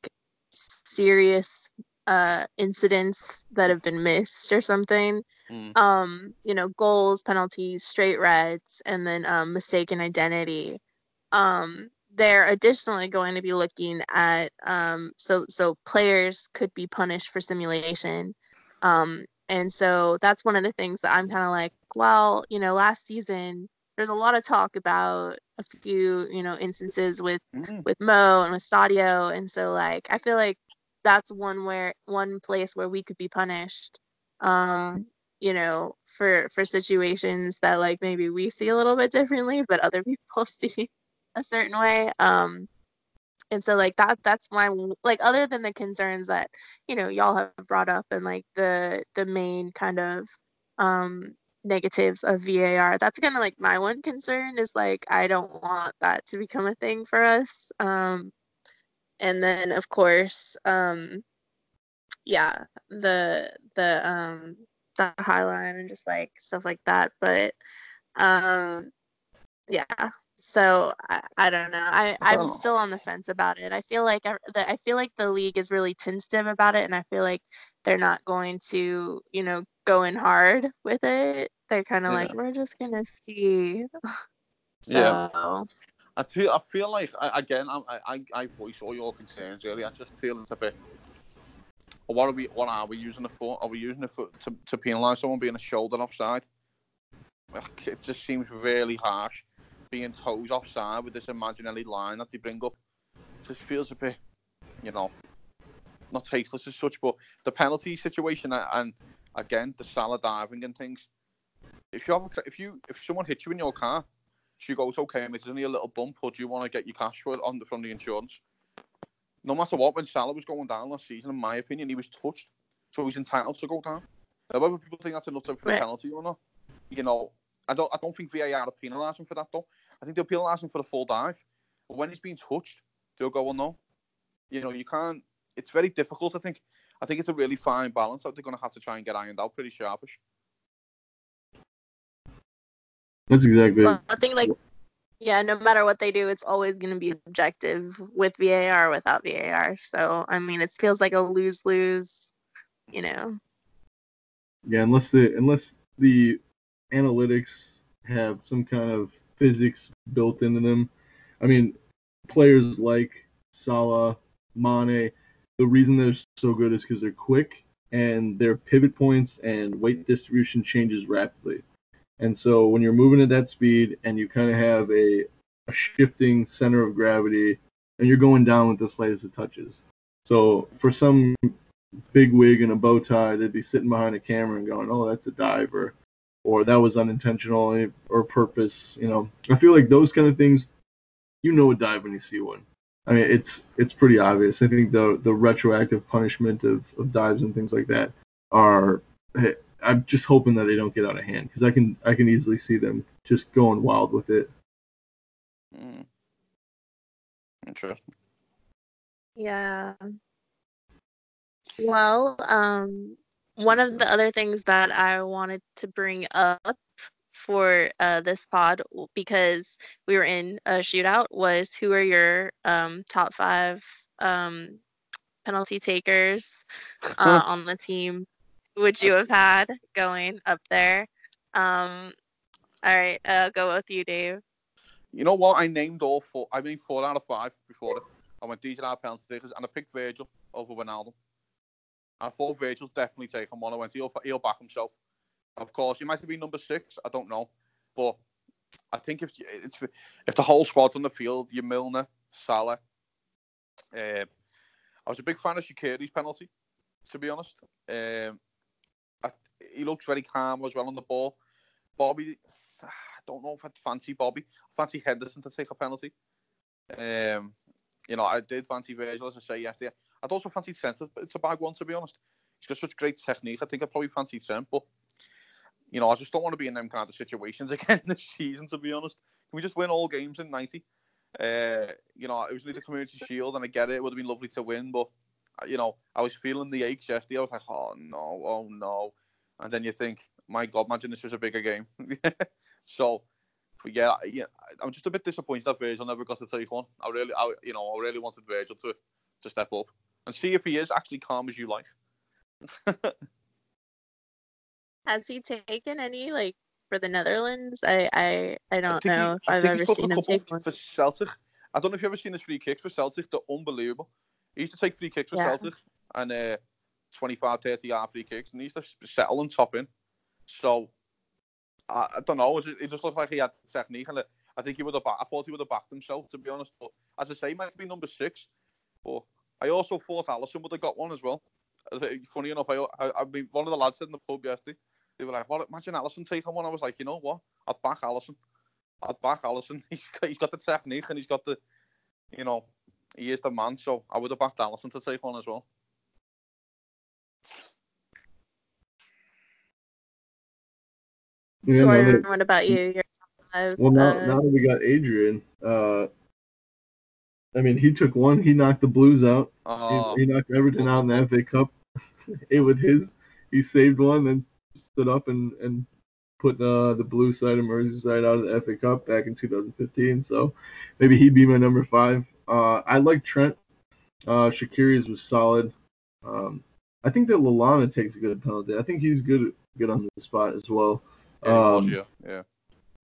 serious uh, incidents that have been missed or something. Mm. Um, you know, goals, penalties, straight reds, and then um, mistaken identity. Um, they're additionally going to be looking at um, so so players could be punished for simulation. Um, and so that's one of the things that I'm kind of like, well, you know, last season there's a lot of talk about a few, you know, instances with mm. with Mo and with Sadio, and so like I feel like that's one where one place where we could be punished um you know for for situations that like maybe we see a little bit differently but other people see a certain way um and so like that that's my like other than the concerns that you know y'all have brought up and like the the main kind of um negatives of VAR that's kind of like my one concern is like I don't want that to become a thing for us um and then of course um yeah the the um the highline and just like stuff like that. But um yeah so I, I don't know. I i'm still on the fence about it. I feel like I, the, I feel like the league is really tentative about it and i feel like they're not going to you know go in hard with it. They're kind of yeah. like we're just gonna see. So yeah. I feel, I feel like again, I, I, I voice all your concerns really. I just feel it's a bit. Oh, what are we? What are we using it for? Are we using it for to, to penalise someone being a shoulder offside? It just seems really harsh, being toes offside with this imaginary line that they bring up. It just feels a bit, you know, not tasteless as such. But the penalty situation uh, and again the Salah diving and things. If you have, a, if you, if someone hits you in your car she goes, okay, it's only a little bump, or do you want to get your cash for it on the, from the insurance? No matter what, when Salah was going down last season, in my opinion, he was touched, so he's entitled to go down. Now, whether people think that's enough for right. a penalty or not, you know, I don't, I don't think VAR are penalising for that though. I think they'll penalise him for the full dive. But when he's being touched, they'll go, well, no. You know, you can't. It's very difficult. I think. I think it's a really fine balance that they're going to have to try and get ironed out pretty sharpish. That's exactly. Well, I think like yeah, no matter what they do, it's always going to be subjective with VAR without VAR. So I mean, it feels like a lose lose, you know. Yeah, unless the unless the analytics have some kind of physics built into them. I mean, players like Salah, Mane, the reason they're so good is because they're quick and their pivot points and weight distribution changes rapidly. And so when you're moving at that speed and you kind of have a, a shifting center of gravity and you're going down with the slightest of touches. So for some big wig and a bow tie, they'd be sitting behind a camera and going, "Oh, that's a dive," or, or that was unintentional or purpose. You know, I feel like those kind of things, you know, a dive when you see one. I mean, it's it's pretty obvious. I think the the retroactive punishment of, of dives and things like that are. I'm just hoping that they don't get out of hand because I can I can easily see them just going wild with it. Mm. Interesting. Yeah. Well, um, one of the other things that I wanted to bring up for uh, this pod because we were in a shootout was who are your um, top five um, penalty takers uh, on the team? Would you have had going up there? Um, all right, uh, go with you, Dave. You know what? I named all four. I mean, four out of five before. I went DJR penalty takers, and I picked Virgil over Wijnaldum. I thought Virgil's definitely taken one. I went, he'll, he'll back himself. Of course, he might have been number six. I don't know, but I think if it's if the whole squad's on the field, you Milner, Salah. Uh, I was a big fan of Shaqiri's penalty, to be honest. Um, he looks very calm as well on the ball. Bobby, I don't know if I'd fancy Bobby. I fancy Henderson to take a penalty. Um, you know, I did fancy Virgil, as I say yesterday. I'd also fancy Trent but It's a bag one, to be honest. He's got such great technique. I think I'd probably fancy Trent, but, you know, I just don't want to be in them kind of situations again this season, to be honest. Can we just win all games in 90? Uh, you know, it was only the Community Shield, and I get it. It would have been lovely to win, but, you know, I was feeling the aches yesterday. I was like, oh, no, oh, no. And then you think, my God, imagine this was a bigger game. so, yeah, yeah, I'm just a bit disappointed that Virgil never got to take one. I really, I, you know, I really wanted Virgil to to step up and see if he is actually calm as you like. Has he taken any like for the Netherlands? I I, I don't I know he, if I've ever seen him take one for Celtic. I don't know if you've ever seen his free kicks for Celtic. They're unbelievable. He used to take free kicks for yeah. Celtic and uh, 25, 30 yard free kicks, and he used to settle them top in. So I, I don't know. It just looked like he had technique, and I think he would have. I thought he would have backed himself, to be honest. But as I say, he might be number six. But I also thought Alisson would have got one as well. Funny enough, I, I, I mean, one of the lads in the pub yesterday, they were like, "Well, Imagine Alisson taking one." I was like, "You know what? I'd back Alisson. I'd back Alisson. He's he's got the technique and he's got the, you know, he is the man. So I would have backed Alisson to take one as well." Yeah, Jordan, what about you? Your five, well, now, uh... now that we got Adrian, uh, I mean, he took one. He knocked the Blues out. Oh. He, he, knocked Everton out in the FA Cup. it was his. He saved one, then stood up and and put uh, the blue side of Merseyside out of the FA Cup back in 2015. So maybe he'd be my number five. Uh, I like Trent. Uh, Shaqiri's was solid. Um, I think that Lallana takes a good penalty. I think he's good good on the spot as well. Um, yeah, yeah.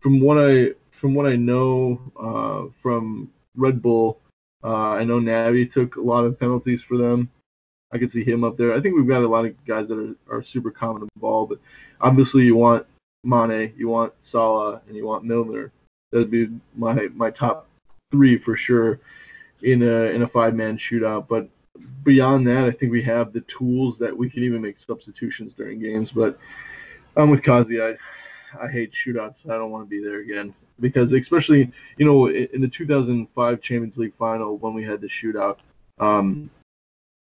From what I from what I know uh, from Red Bull, uh, I know Naby took a lot of penalties for them. I could see him up there. I think we've got a lot of guys that are, are super common in the ball, but obviously you want Mane, you want Salah, and you want Milner. That'd be my my top three for sure in a in a five man shootout. But beyond that, I think we have the tools that we can even make substitutions during games. But I'm with Kazi. I I hate shootouts. I don't want to be there again because, especially you know, in the 2005 Champions League final when we had the shootout, um,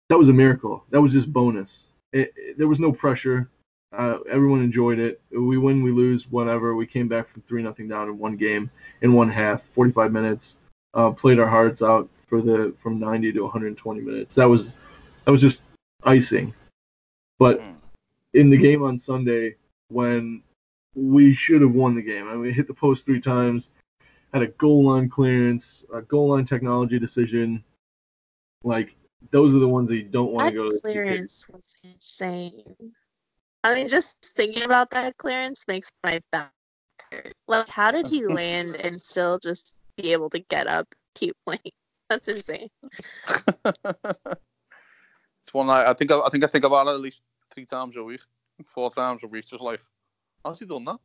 that was a miracle. That was just bonus. It, it, there was no pressure. Uh, everyone enjoyed it. We win, we lose, whatever. We came back from three nothing down in one game, in one half, 45 minutes. Uh, played our hearts out for the from 90 to 120 minutes. That was that was just icing. But hmm. in the game on Sunday, when we should have won the game. I mean, we hit the post three times, had a goal line clearance, a goal line technology decision. Like those are the ones that you don't want to go. That clearance was insane. I mean, just thinking about that clearance makes my back hurt. Like, how did he land and still just be able to get up, keep playing? That's insane. it's one I, I think I, I think I think about it at least three times a week, four times a week. Just like, how's he done that?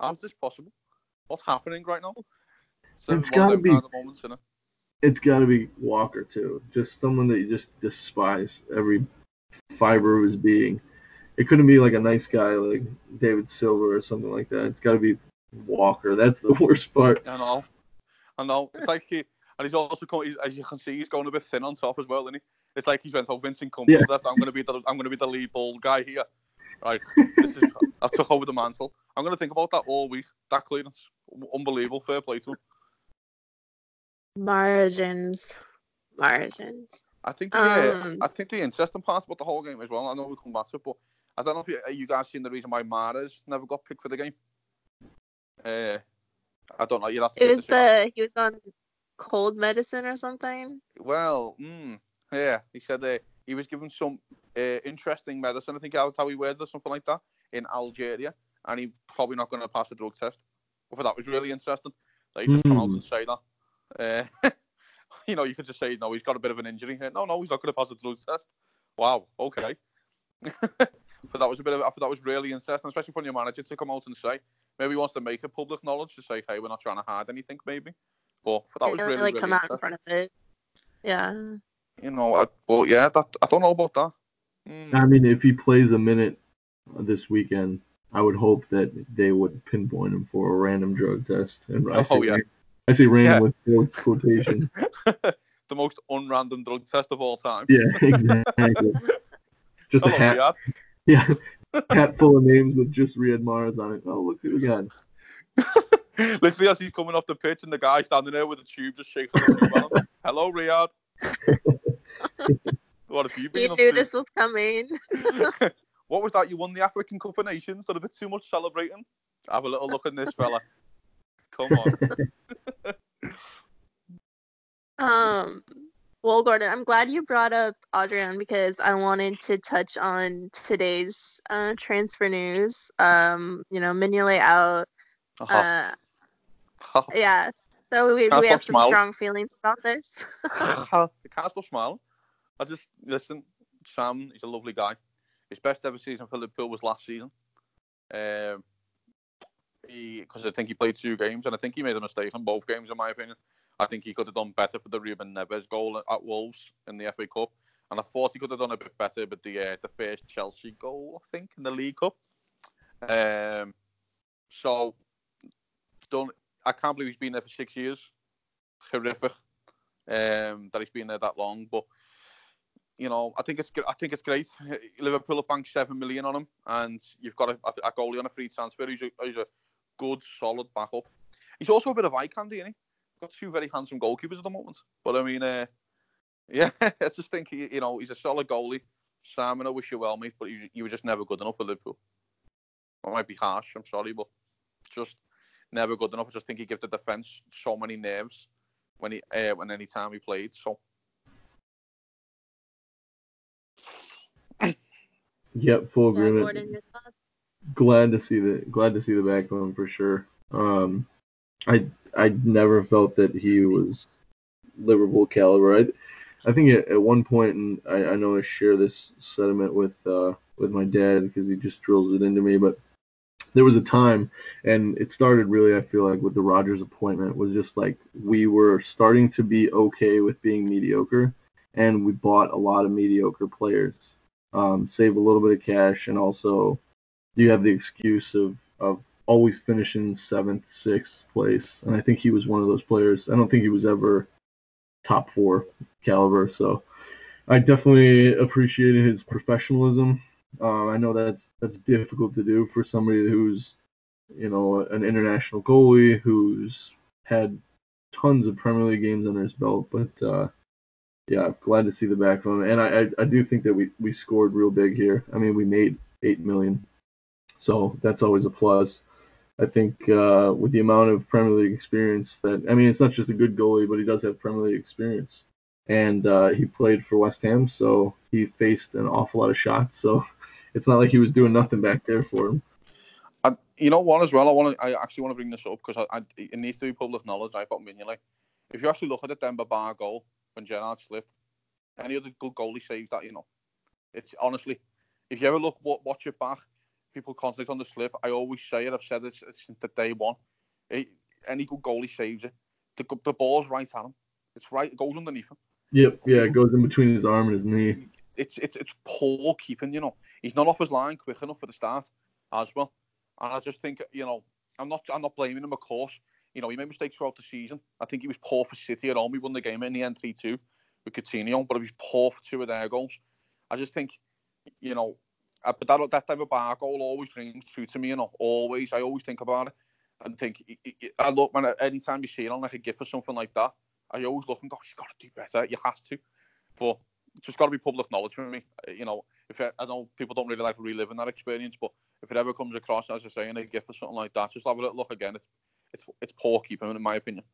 How's this possible? What's happening right now? It's gotta be- Moments, innit? It's got to be Walker too. Just someone that you just despise every fiber of his being. It couldn't be like a nice guy like David Silva or something like that. It's got to be Walker. That's the worst part. I know. I know. It's like he, and he's also he's, as you can see, he's going a bit thin on top as well, isn't he? It's like he's went, oh, Vincent Kompany's Yeah. left. I'm gonna be the I'm gonna be the lead ball guy here. Right. This is I took over the mantle. I'm gonna think about that all week. That clearance, unbelievable. Fair play to him. Margins. Margins. I think the, uh, Um, I think the interesting part about the whole game as well. I know we'll come back to it, but I don't know if you, you guys seen the reason why Mahrez never got picked for the game. Uh, I don't know. You have to. It was the he was on cold medicine or something. Well, mm, yeah, he said uh, he was given some uh, interesting medicine. I think that's how he worded it, something like that, in Algeria, and he's probably not going to pass the drug test. But that was really interesting. That he just come out Hmm. and say that. Uh, you know, you could just say, no, he's got a bit of an injury. Uh, No, no, he's not going to pass the drug test. Wow, okay. but that was a bit of, I thought that was really interesting, especially for your manager to come out and say, maybe he wants to make it public knowledge to say, hey, we're not trying to hide anything, maybe. But that was Really, really, like really come out in front of it. Yeah. you know, I, well, yeah, that I don't know about that. Mm, I mean, if he plays a minute this weekend, I would hope that they would pinpoint him for a random drug test. And I say, Oh, yeah. I say random Yeah. with quotation. the most unrandom drug test of all time. yeah, exactly. Just a Hello, hat, Riyad. yeah, hat full of names with just Riyad Mahrez on it. Oh, look who we got. Literally, as he's coming off the pitch, and the guy standing there with a tube just shaking the tube. Hello, Riyad. What have you been You knew to? this was coming. What was that? You won the African Cup of Nations. Did a bit too much celebrating. Have a little look at this fella. Come on. Um, well, Gordon, I'm glad you brought up Adrian because I wanted to touch on today's uh, transfer news. Um, you know, Mignolet out. Uh-huh. Uh, yeah. So we, we have some smiling. strong feelings about this. Stop smiling. I just listen. Sam, he's a lovely guy. His best ever season for Liverpool was last season. Um, because I think he played two games, and I think he made a mistake in both games, in my opinion. I think he could have done better for the Ruben Neves goal at Wolves in the FA Cup, and I thought he could have done a bit better with the uh, the first Chelsea goal, I think, in the League Cup. Um, so, don't I can't believe he's been there for six years. Horrific um, that he's been there that long, but you know, I think it's I think it's great. Liverpool have banked seven million on him, and you've got a, a goalie on a free transfer. He's a, a good, solid backup. He's also a bit of eye candy, isn't he? Got two very handsome goalkeepers at the moment. But I mean, uh, yeah, I just think you know he's a solid goalie. Simon, I wish you well, mate, but you, you were just never good enough for Liverpool. I might be harsh, I'm sorry, but just never good enough. I just think he gave the defence so many nerves when he uh, when any time he played. So Yep, full agreement. Gordon, your thoughts? glad to see the glad to see the back of him for sure. Um, I I never felt that he was Liverpool caliber. I I think at, at one point, and I, I know I share this sentiment with uh, with my dad because he just drills it into me, but there was a time, and it started really. I feel like with the Rodgers appointment was just like we were starting to be okay with being mediocre, and we bought a lot of mediocre players, um, save a little bit of cash, and also you have the excuse of of always finishing seventh, sixth place, and I think he was one of those players. I don't think he was ever top four caliber, so I definitely appreciated his professionalism. Uh, I know that's that's difficult to do for somebody who's you know an international goalie who's had tons of Premier League games under his belt, but uh, yeah, glad to see the back of and I, I I do think that we we scored real big here. I mean, we made eight million. So that's always a plus. I think uh, with the amount of Premier League experience that I mean, it's not just a good goalie, but he does have Premier League experience, and uh, he played for West Ham, so he faced an awful lot of shots. So it's not like he was doing nothing back there for him. And you know what, as well, I want to. I actually want to bring this up because I, I, it needs to be public knowledge. I got Mignolet. If you actually look at the Demba Ba goal when Gerrard slipped. Any other good goalie saves that, you know. It's honestly, if you ever look, watch it back, people concentrate on the slip. I always say it. I've said it uh, since the day one. It, any good goalie saves it. The, the ball's right at him. It's right. It goes underneath him. Yep. Yeah. It goes in between his arm and his knee. It's it's it's poor keeping. You know, he's not off his line quick enough for the start as well. And I just think you know, I'm not I'm not blaming him. Of course, you know he made mistakes throughout the season. I think he was poor for City at home. He won the game in the end three two with Coutinho, but he was poor for two of their goals. I just think, you know, uh, but that that type of Ba goal always rings true to me. You know, always. I always think about it and think. I look man. Anytime you see it on like a gift or something like that, I always look and go, "He's got to do better. You have to." But it's just got to be public knowledge for me. Uh, you know, if it, I know people don't really like reliving that experience, but if it ever comes across as I say in a gift or something like that, just have a little look again. It's it's it's poor keeping in my opinion.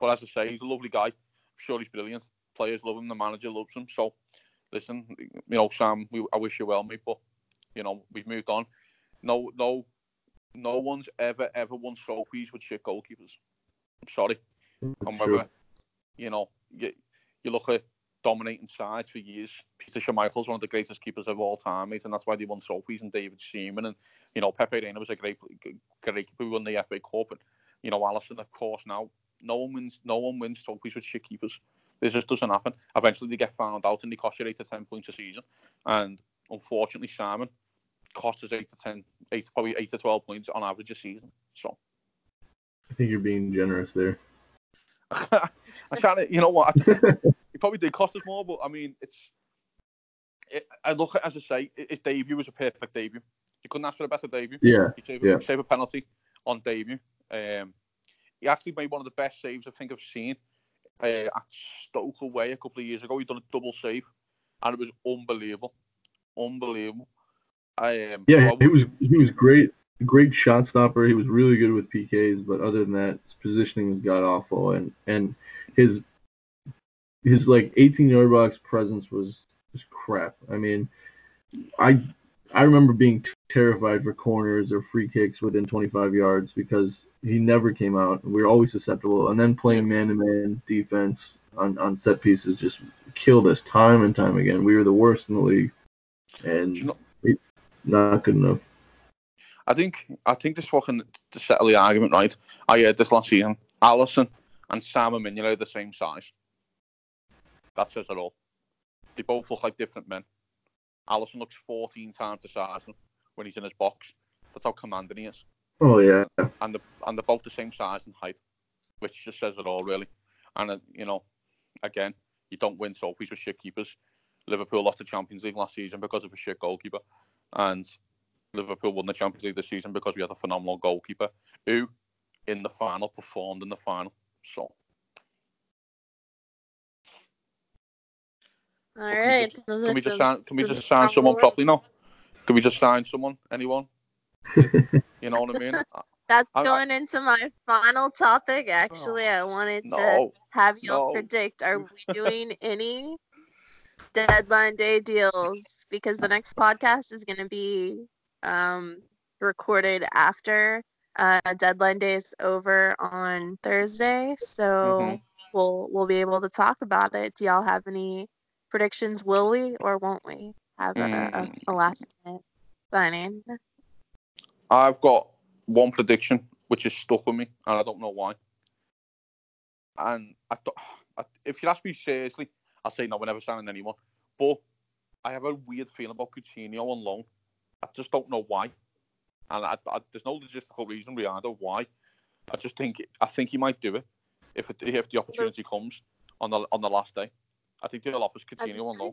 But as I say, he's a lovely guy. I'm sure he's brilliant. Players love him. The manager loves him. So listen, you know, Sam, we, I wish you well, mate, but you know, we've moved on. No, no, no one's ever ever won trophies with shit goalkeepers. I'm sorry. Mm, and whether, you know, you, you look at dominating sides for years. Peter Schmeichel's one of the greatest keepers of all time, mate, and that's why they won trophies. And David Seaman and you know Pepe Reina was a great, great keeper who won the FA Cup, and you know Alisson, of course. Now, no one wins, no one wins trophies with shit keepers. This just doesn't happen. Eventually, they get found out and they cost you eight to ten points a season. And unfortunately, Simon cost us eight to ten, eight probably eight to twelve points on average a season. So, I think you're being generous there. I trying to, you know what? probably did cost us more, but I mean, it's. It, I look at as I say, his debut was a perfect debut. You couldn't ask for a better debut. Yeah. He saved, yeah. saved a penalty on debut. Um, he actually made one of the best saves I think I've seen uh, at Stoke away a couple of years ago. He done a double save, and it was unbelievable, unbelievable. Um, yeah, so he was he was great, great shot stopper. He was really good with PKs, but other than that, his positioning was god awful, and and his his like 18 yard box presence was just crap. I mean, I I remember being terrified for corners or free kicks within 25 yards because he never came out. We were always susceptible, and then playing man-to-man defense on, on set pieces just killed us time and time again. We were the worst in the league, and you know, not good enough. I think I think this fucking to settle the argument right. I heard this last season. Alisson and Sam Mignolet are the same size. That says it all. They both look like different men. Alisson looks 14 times the size when he's in his box. That's how commanding he is. Oh yeah. And the and they're both the same size and height, which just says it all really. And uh, you know, again, you don't win trophies with shit keepers. Liverpool lost the Champions League last season because of a shit goalkeeper, and Liverpool won the Champions League this season because we had a phenomenal goalkeeper who, in the final, performed in the final. So. All right. Can we just, can we just sign? Can we just sign someone properly now? Can we just sign someone? Anyone? you know what I mean? That's I, going I, into my final topic. Actually, I wanted no, to have you no. predict: Are we doing any deadline day deals? Because the next podcast is going to be um, recorded after uh, deadline day is over on Thursday, so mm-hmm. we'll we'll be able to talk about it. Do y'all have any predictions? Will we or won't we have a, a, mm. a last minute signing? I've got one prediction which is stuck with me, and I don't know why. And I, I, if you ask me seriously, I'll say no, we're never signing anyone. But I have a weird feeling about Coutinho on loan. I just don't know why, and I, I, there's no logistical reason really either why. I just think I think he might do it if it, if the opportunity comes on the on the last day. I think they'll offer Coutinho on loan.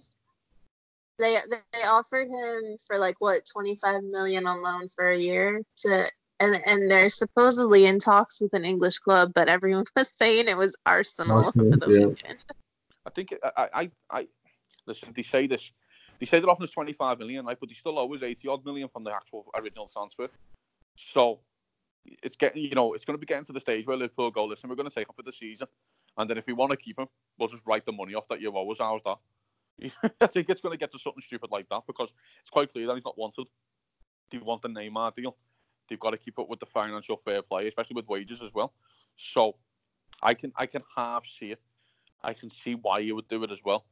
They they offered him for like what 25 million on loan for a year to and and they're supposedly in talks with an English club, but everyone was saying it was Arsenal Arsenal, the yeah. weekend. I think I, I I listen. They say this. They say they're offering us 25 million, right? But they still owe us 80 odd million from the actual original transfer. So it's getting, you know, it's going to be getting to the stage where Liverpool go, listen, we're going to take him for the season, and then if we want to keep him, we'll just write the money off that you owe us. How's that? I think it's going to get to something stupid like that because it's quite clear that he's not wanted. They want the Neymar deal. They've got to keep up with the financial fair play, especially with wages as well. So I can I can half see it. I can see why you would do it as well.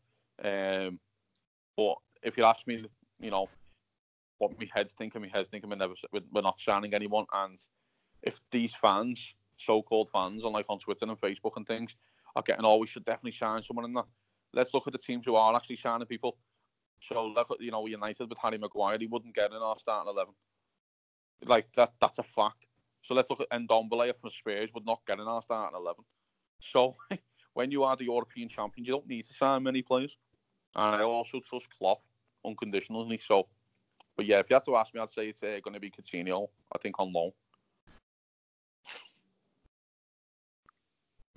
Um, but if you ask me, you know, what my head's thinking, my head's thinking we're never we're not signing anyone. And if these fans, so-called fans, on like on Twitter and Facebook and things, are getting, oh, we should definitely sign someone in that. Let's look at the teams who are actually signing people. So look at you know United with Harry Maguire, he wouldn't get in our starting eleven. Like that, that's a fact. So let's look at Ndombele from Spurs would not get in our starting eleven. So when you are the European champions, you don't need to sign many players. And I also trust Klopp unconditionally. So, but yeah, if you had to ask me, I'd say it's uh, going to be Coutinho. I think on loan.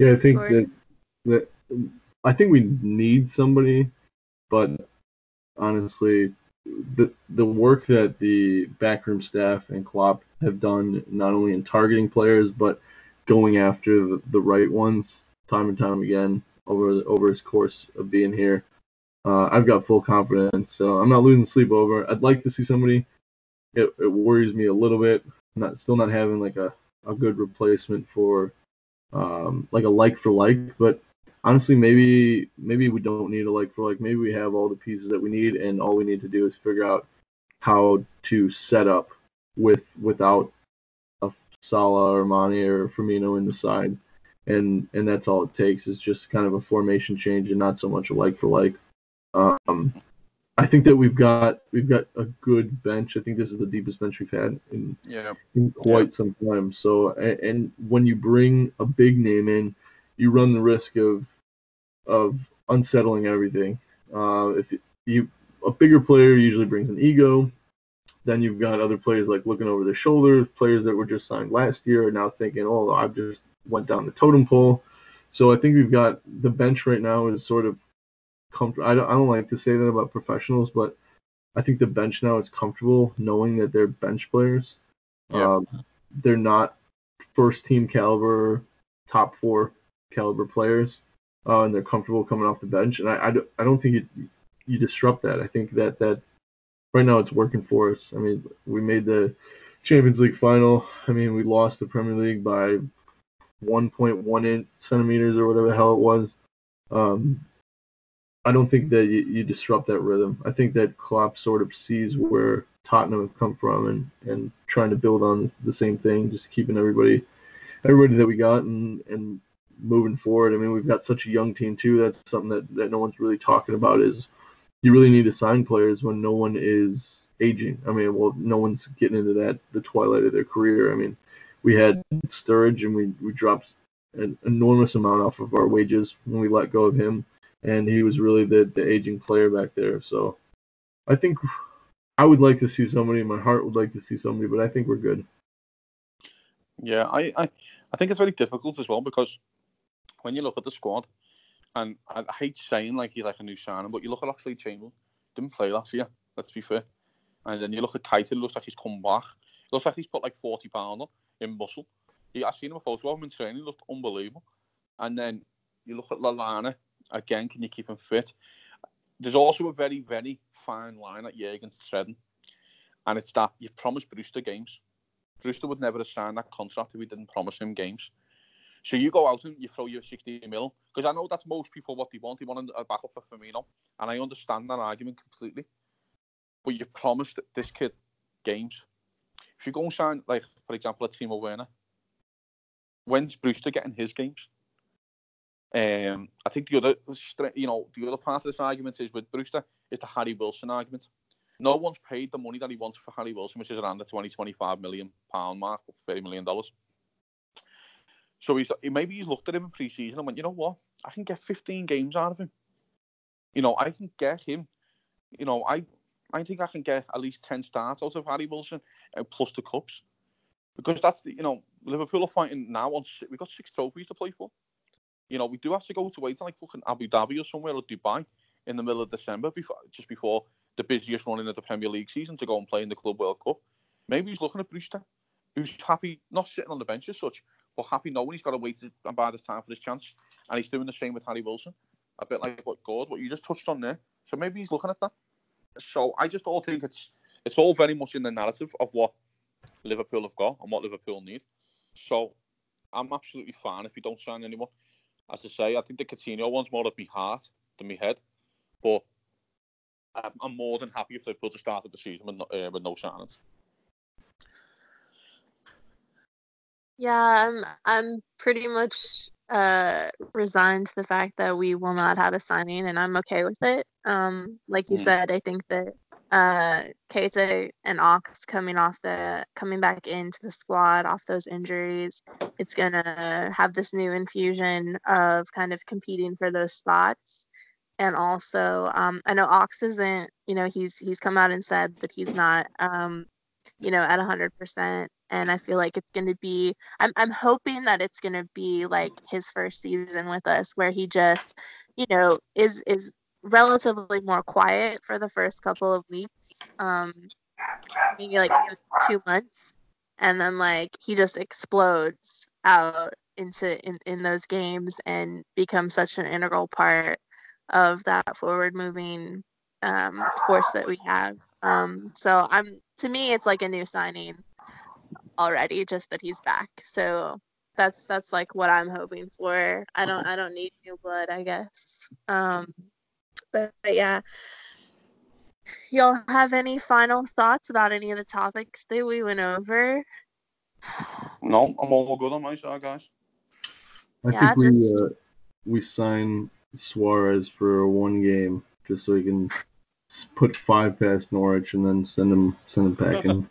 Yeah, I think that that I think we need somebody, but honestly, the the work that the backroom staff and Klopp have done, not only in targeting players but going after the, the right ones, time and time again over over his course of being here, uh, I've got full confidence. So I'm not losing sleep over. I'd like to see somebody. It, it worries me a little bit. Not still not having like a, a good replacement for um, like a like for like, but honestly, maybe maybe we don't need a like for like. Maybe we have all the pieces that we need, and all we need to do is figure out how to set up with without a Salah or Mane or Firmino in the side, and and that's all it takes is just kind of a formation change and not so much a like for like. Um, I think that we've got we've got a good bench. I think this is the deepest bench we've had in yeah. in quite yeah. some time. So and, and when you bring a big name in, you run the risk of of unsettling everything. Uh, if you a bigger player usually brings an ego. Then you've got other players like looking over their shoulders. Players that were just signed last year are now thinking, "Oh, I've just went down the totem pole." So I think we've got the bench right now is sort of comfortable. I don't, I don't like to say that about professionals, but I think the bench now is comfortable knowing that they're bench players. Yeah. Um, they're not first team caliber, top four caliber players, uh, and they're comfortable coming off the bench. And I, I, don't, I don't think you, you disrupt that. I think that that right now it's working for us. I mean, we made the Champions League final. I mean, we lost the Premier League by 1.1 centimeters or whatever the hell it was. Um, I don't think mm-hmm. that you, you, disrupt that rhythm. I think that Klopp sort of sees where Tottenham have come from and, and trying to build on the same thing, just keeping everybody everybody that we got and, and moving forward. I mean, we've got such a young team too. That's something that, that no one's really talking about is you really need to sign players when no one is aging. I mean, well, no one's getting into that the twilight of their career. I mean, we had Sturridge and we, we dropped an enormous amount off of our wages when we let go of him and he was really the the aging player back there. So I think I would like to see somebody. My heart would like to see somebody, but I think we're good. Yeah, I I, I think it's very difficult as well because when you look at the squad, and I, I hate saying like he's like a new signing, but you look at Oxlade-Chamberlain, didn't play last year. Let's be fair. And then you look at Keita, it looks like he's come back. It Looks like he's put like 40 pounds on in muscle. He, I seen him a photo of him in training, looked unbelievable. And then you look at Lallana, again, can you keep him fit? There's also a very, very fine line at Jurgen's treading, and it's that you promised Brewster games. Brewster would never have signed that contract if we didn't promise him games. So you go out and you throw your 60 mil, because I know that's most people what they want. They want a backup for Firmino, and I understand that argument completely. But you promised this kid games. If you go and sign, like, for example, a Timo Werner, when's Brewster getting his games? Um, I think the other, you know, the other part of this argument is with Brewster is the Harry Wilson argument. No one's paid the money that he wants for Harry Wilson, which is around the 20, 25 million pound mark, 30 million dollars. So he's maybe he's looked at him in pre-season and went, you know what, I can get 15 games out of him. You know, I can get him. You know, I I think I can get at least 10 starts out of Harry Wilson and plus the cups. Because that's the, you know, Liverpool are fighting now on we've got six trophies to play for. You know, we do have to go to wait like fucking Abu Dhabi or somewhere or Dubai in the middle of December before just before the busiest running of the Premier League season to go and play in the Club World Cup. Maybe he's looking at Brewster, who's happy not sitting on the bench as such, but happy knowing he's got to wait and buy the time for his chance. And he's doing the same with Harry Wilson, a bit like what Gord, what you just touched on there. So maybe he's looking at that. So I just all think it's it's all very much in the narrative of what Liverpool have got and what Liverpool need. So I'm absolutely fine if you don't sign anyone. As I say, I think the Coutinho one's more of my heart than my head. But I'm, I'm more than happy if they put a start started the season with no, uh, with no signings. Yeah, I'm I'm pretty much uh resigned to the fact that we will not have a signing and I'm okay with it. Um like you Mm. said, I think that uh and Ox coming off the coming back into the squad off those injuries, it's gonna have this new infusion of kind of competing for those spots. And also, um, I know Ox isn't, you know, he's he's come out and said that he's not um, you know, at hundred percent. And I feel like it's gonna be I'm I'm hoping that it's gonna be like his first season with us where he just, you know, is is relatively more quiet for the first couple of weeks. Um maybe like two, months. And then like he just explodes out into in, in those games and becomes such an integral part of that forward moving um, force that we have. Um, so I'm to me it's like a new signing already, just that he's back. So that's that's like what I'm hoping for. I don't I don't need new blood, I guess. Um, but, but yeah. Y'all have any final thoughts about any of the topics that we went over? No, I'm all good on my side, guys. I Yeah, think we just- uh, we sign Suarez for one game just so he can put five past Norwich and then send him send him back in.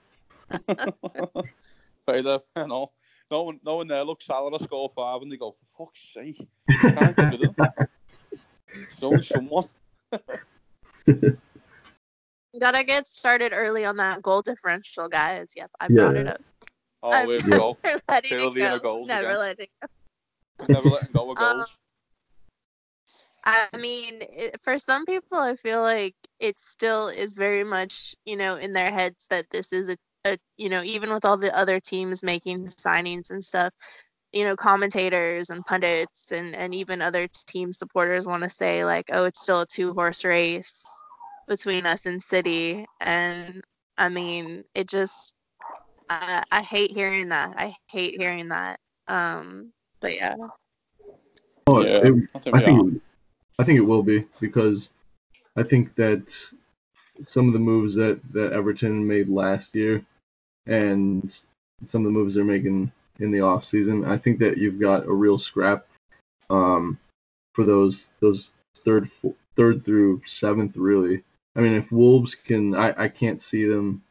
But uh, you know, no one, no one there looks Salah to score five, and they go, for fuck's sake, can't get rid of them. There's someone. Gotta get started early on that goal differential, guys. Yep, I brought it Yeah. up. Oh, I'm where's the goal? never letting Penalty it go. goals Never again. letting go. Never letting go of Um, goals. I mean, it, for some people, I feel like it still is very much, you know, in their heads that this is a, a, you know, even with all the other teams making signings and stuff, you know, commentators and pundits and, and even other team supporters want to say, like, oh, it's still a two horse race between us and City. And I mean, it just, I, I hate hearing that. I hate hearing that. Um, but yeah. Oh, yeah, it- I think I think it, I think it will be because I think that some of the moves that that Everton made last year and some of the moves they're making in the off season, I think that you've got a real scrap um, for those those third third through seventh really. I mean, if Wolves can, I, I can't see them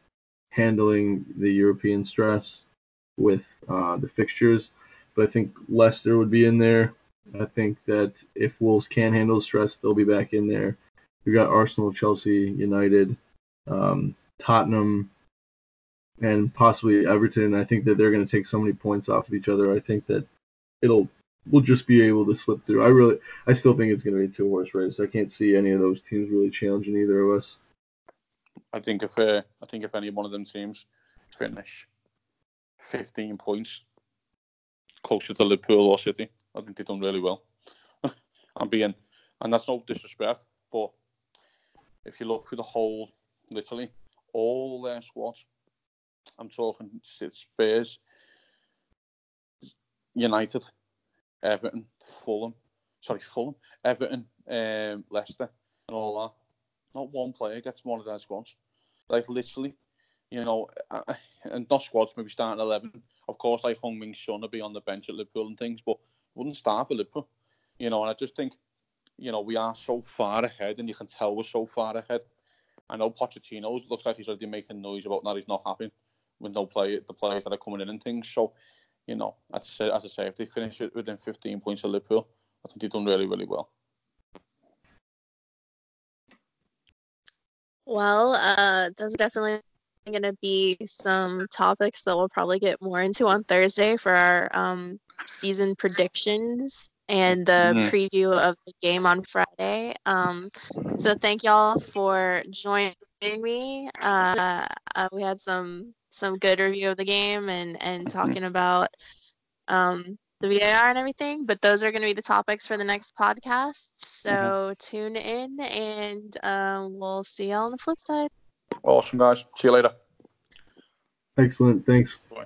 handling the European stress with uh, the fixtures, but I think Leicester would be in there. I think that if Wolves can handle stress, they'll be back in there. We've got Arsenal, Chelsea, United, um, Tottenham, and possibly Everton. I think that they're going to take so many points off of each other. I think that it'll we'll just be able to slip through. I really, I still think it's going to be a two horse race. I can't see any of those teams really challenging either of us. I think if uh, I think if any one of them teams finish 15 points closer to Liverpool or City, I think they've done really well. I'm being, and that's no disrespect, but if you look through the whole, literally all their squads, I'm talking Spurs, United, Everton, Fulham, sorry Fulham, Everton, um, Leicester, and all that. Not one player gets one of their squads. Like literally, you know, and not squads maybe starting eleven. Of course, like Heung-min Son will be on the bench at Liverpool and things, but wouldn't start for Liverpool. You know, and I just think, you know, we are so far ahead, and you can tell we're so far ahead. I know Pochettino looks like he's already making noise about that. He's not happy with no play the players that are coming in and things. So, you know, as I say, as I say if they finish it within 15 points of Liverpool, I think they've done really, really well. Well, uh, there's definitely going to be some topics that we'll probably get more into on Thursday for our um, season predictions and the Mhm. preview of the game on Friday. Um, so thank y'all for joining me. Uh, uh, we had some some good review of the game and and talking about um, the VAR and everything. But those are going to be the topics for the next podcast. So tune in, and um, we'll see y'all on the flip side. Awesome, guys. See you later. Excellent. Thanks. Bye.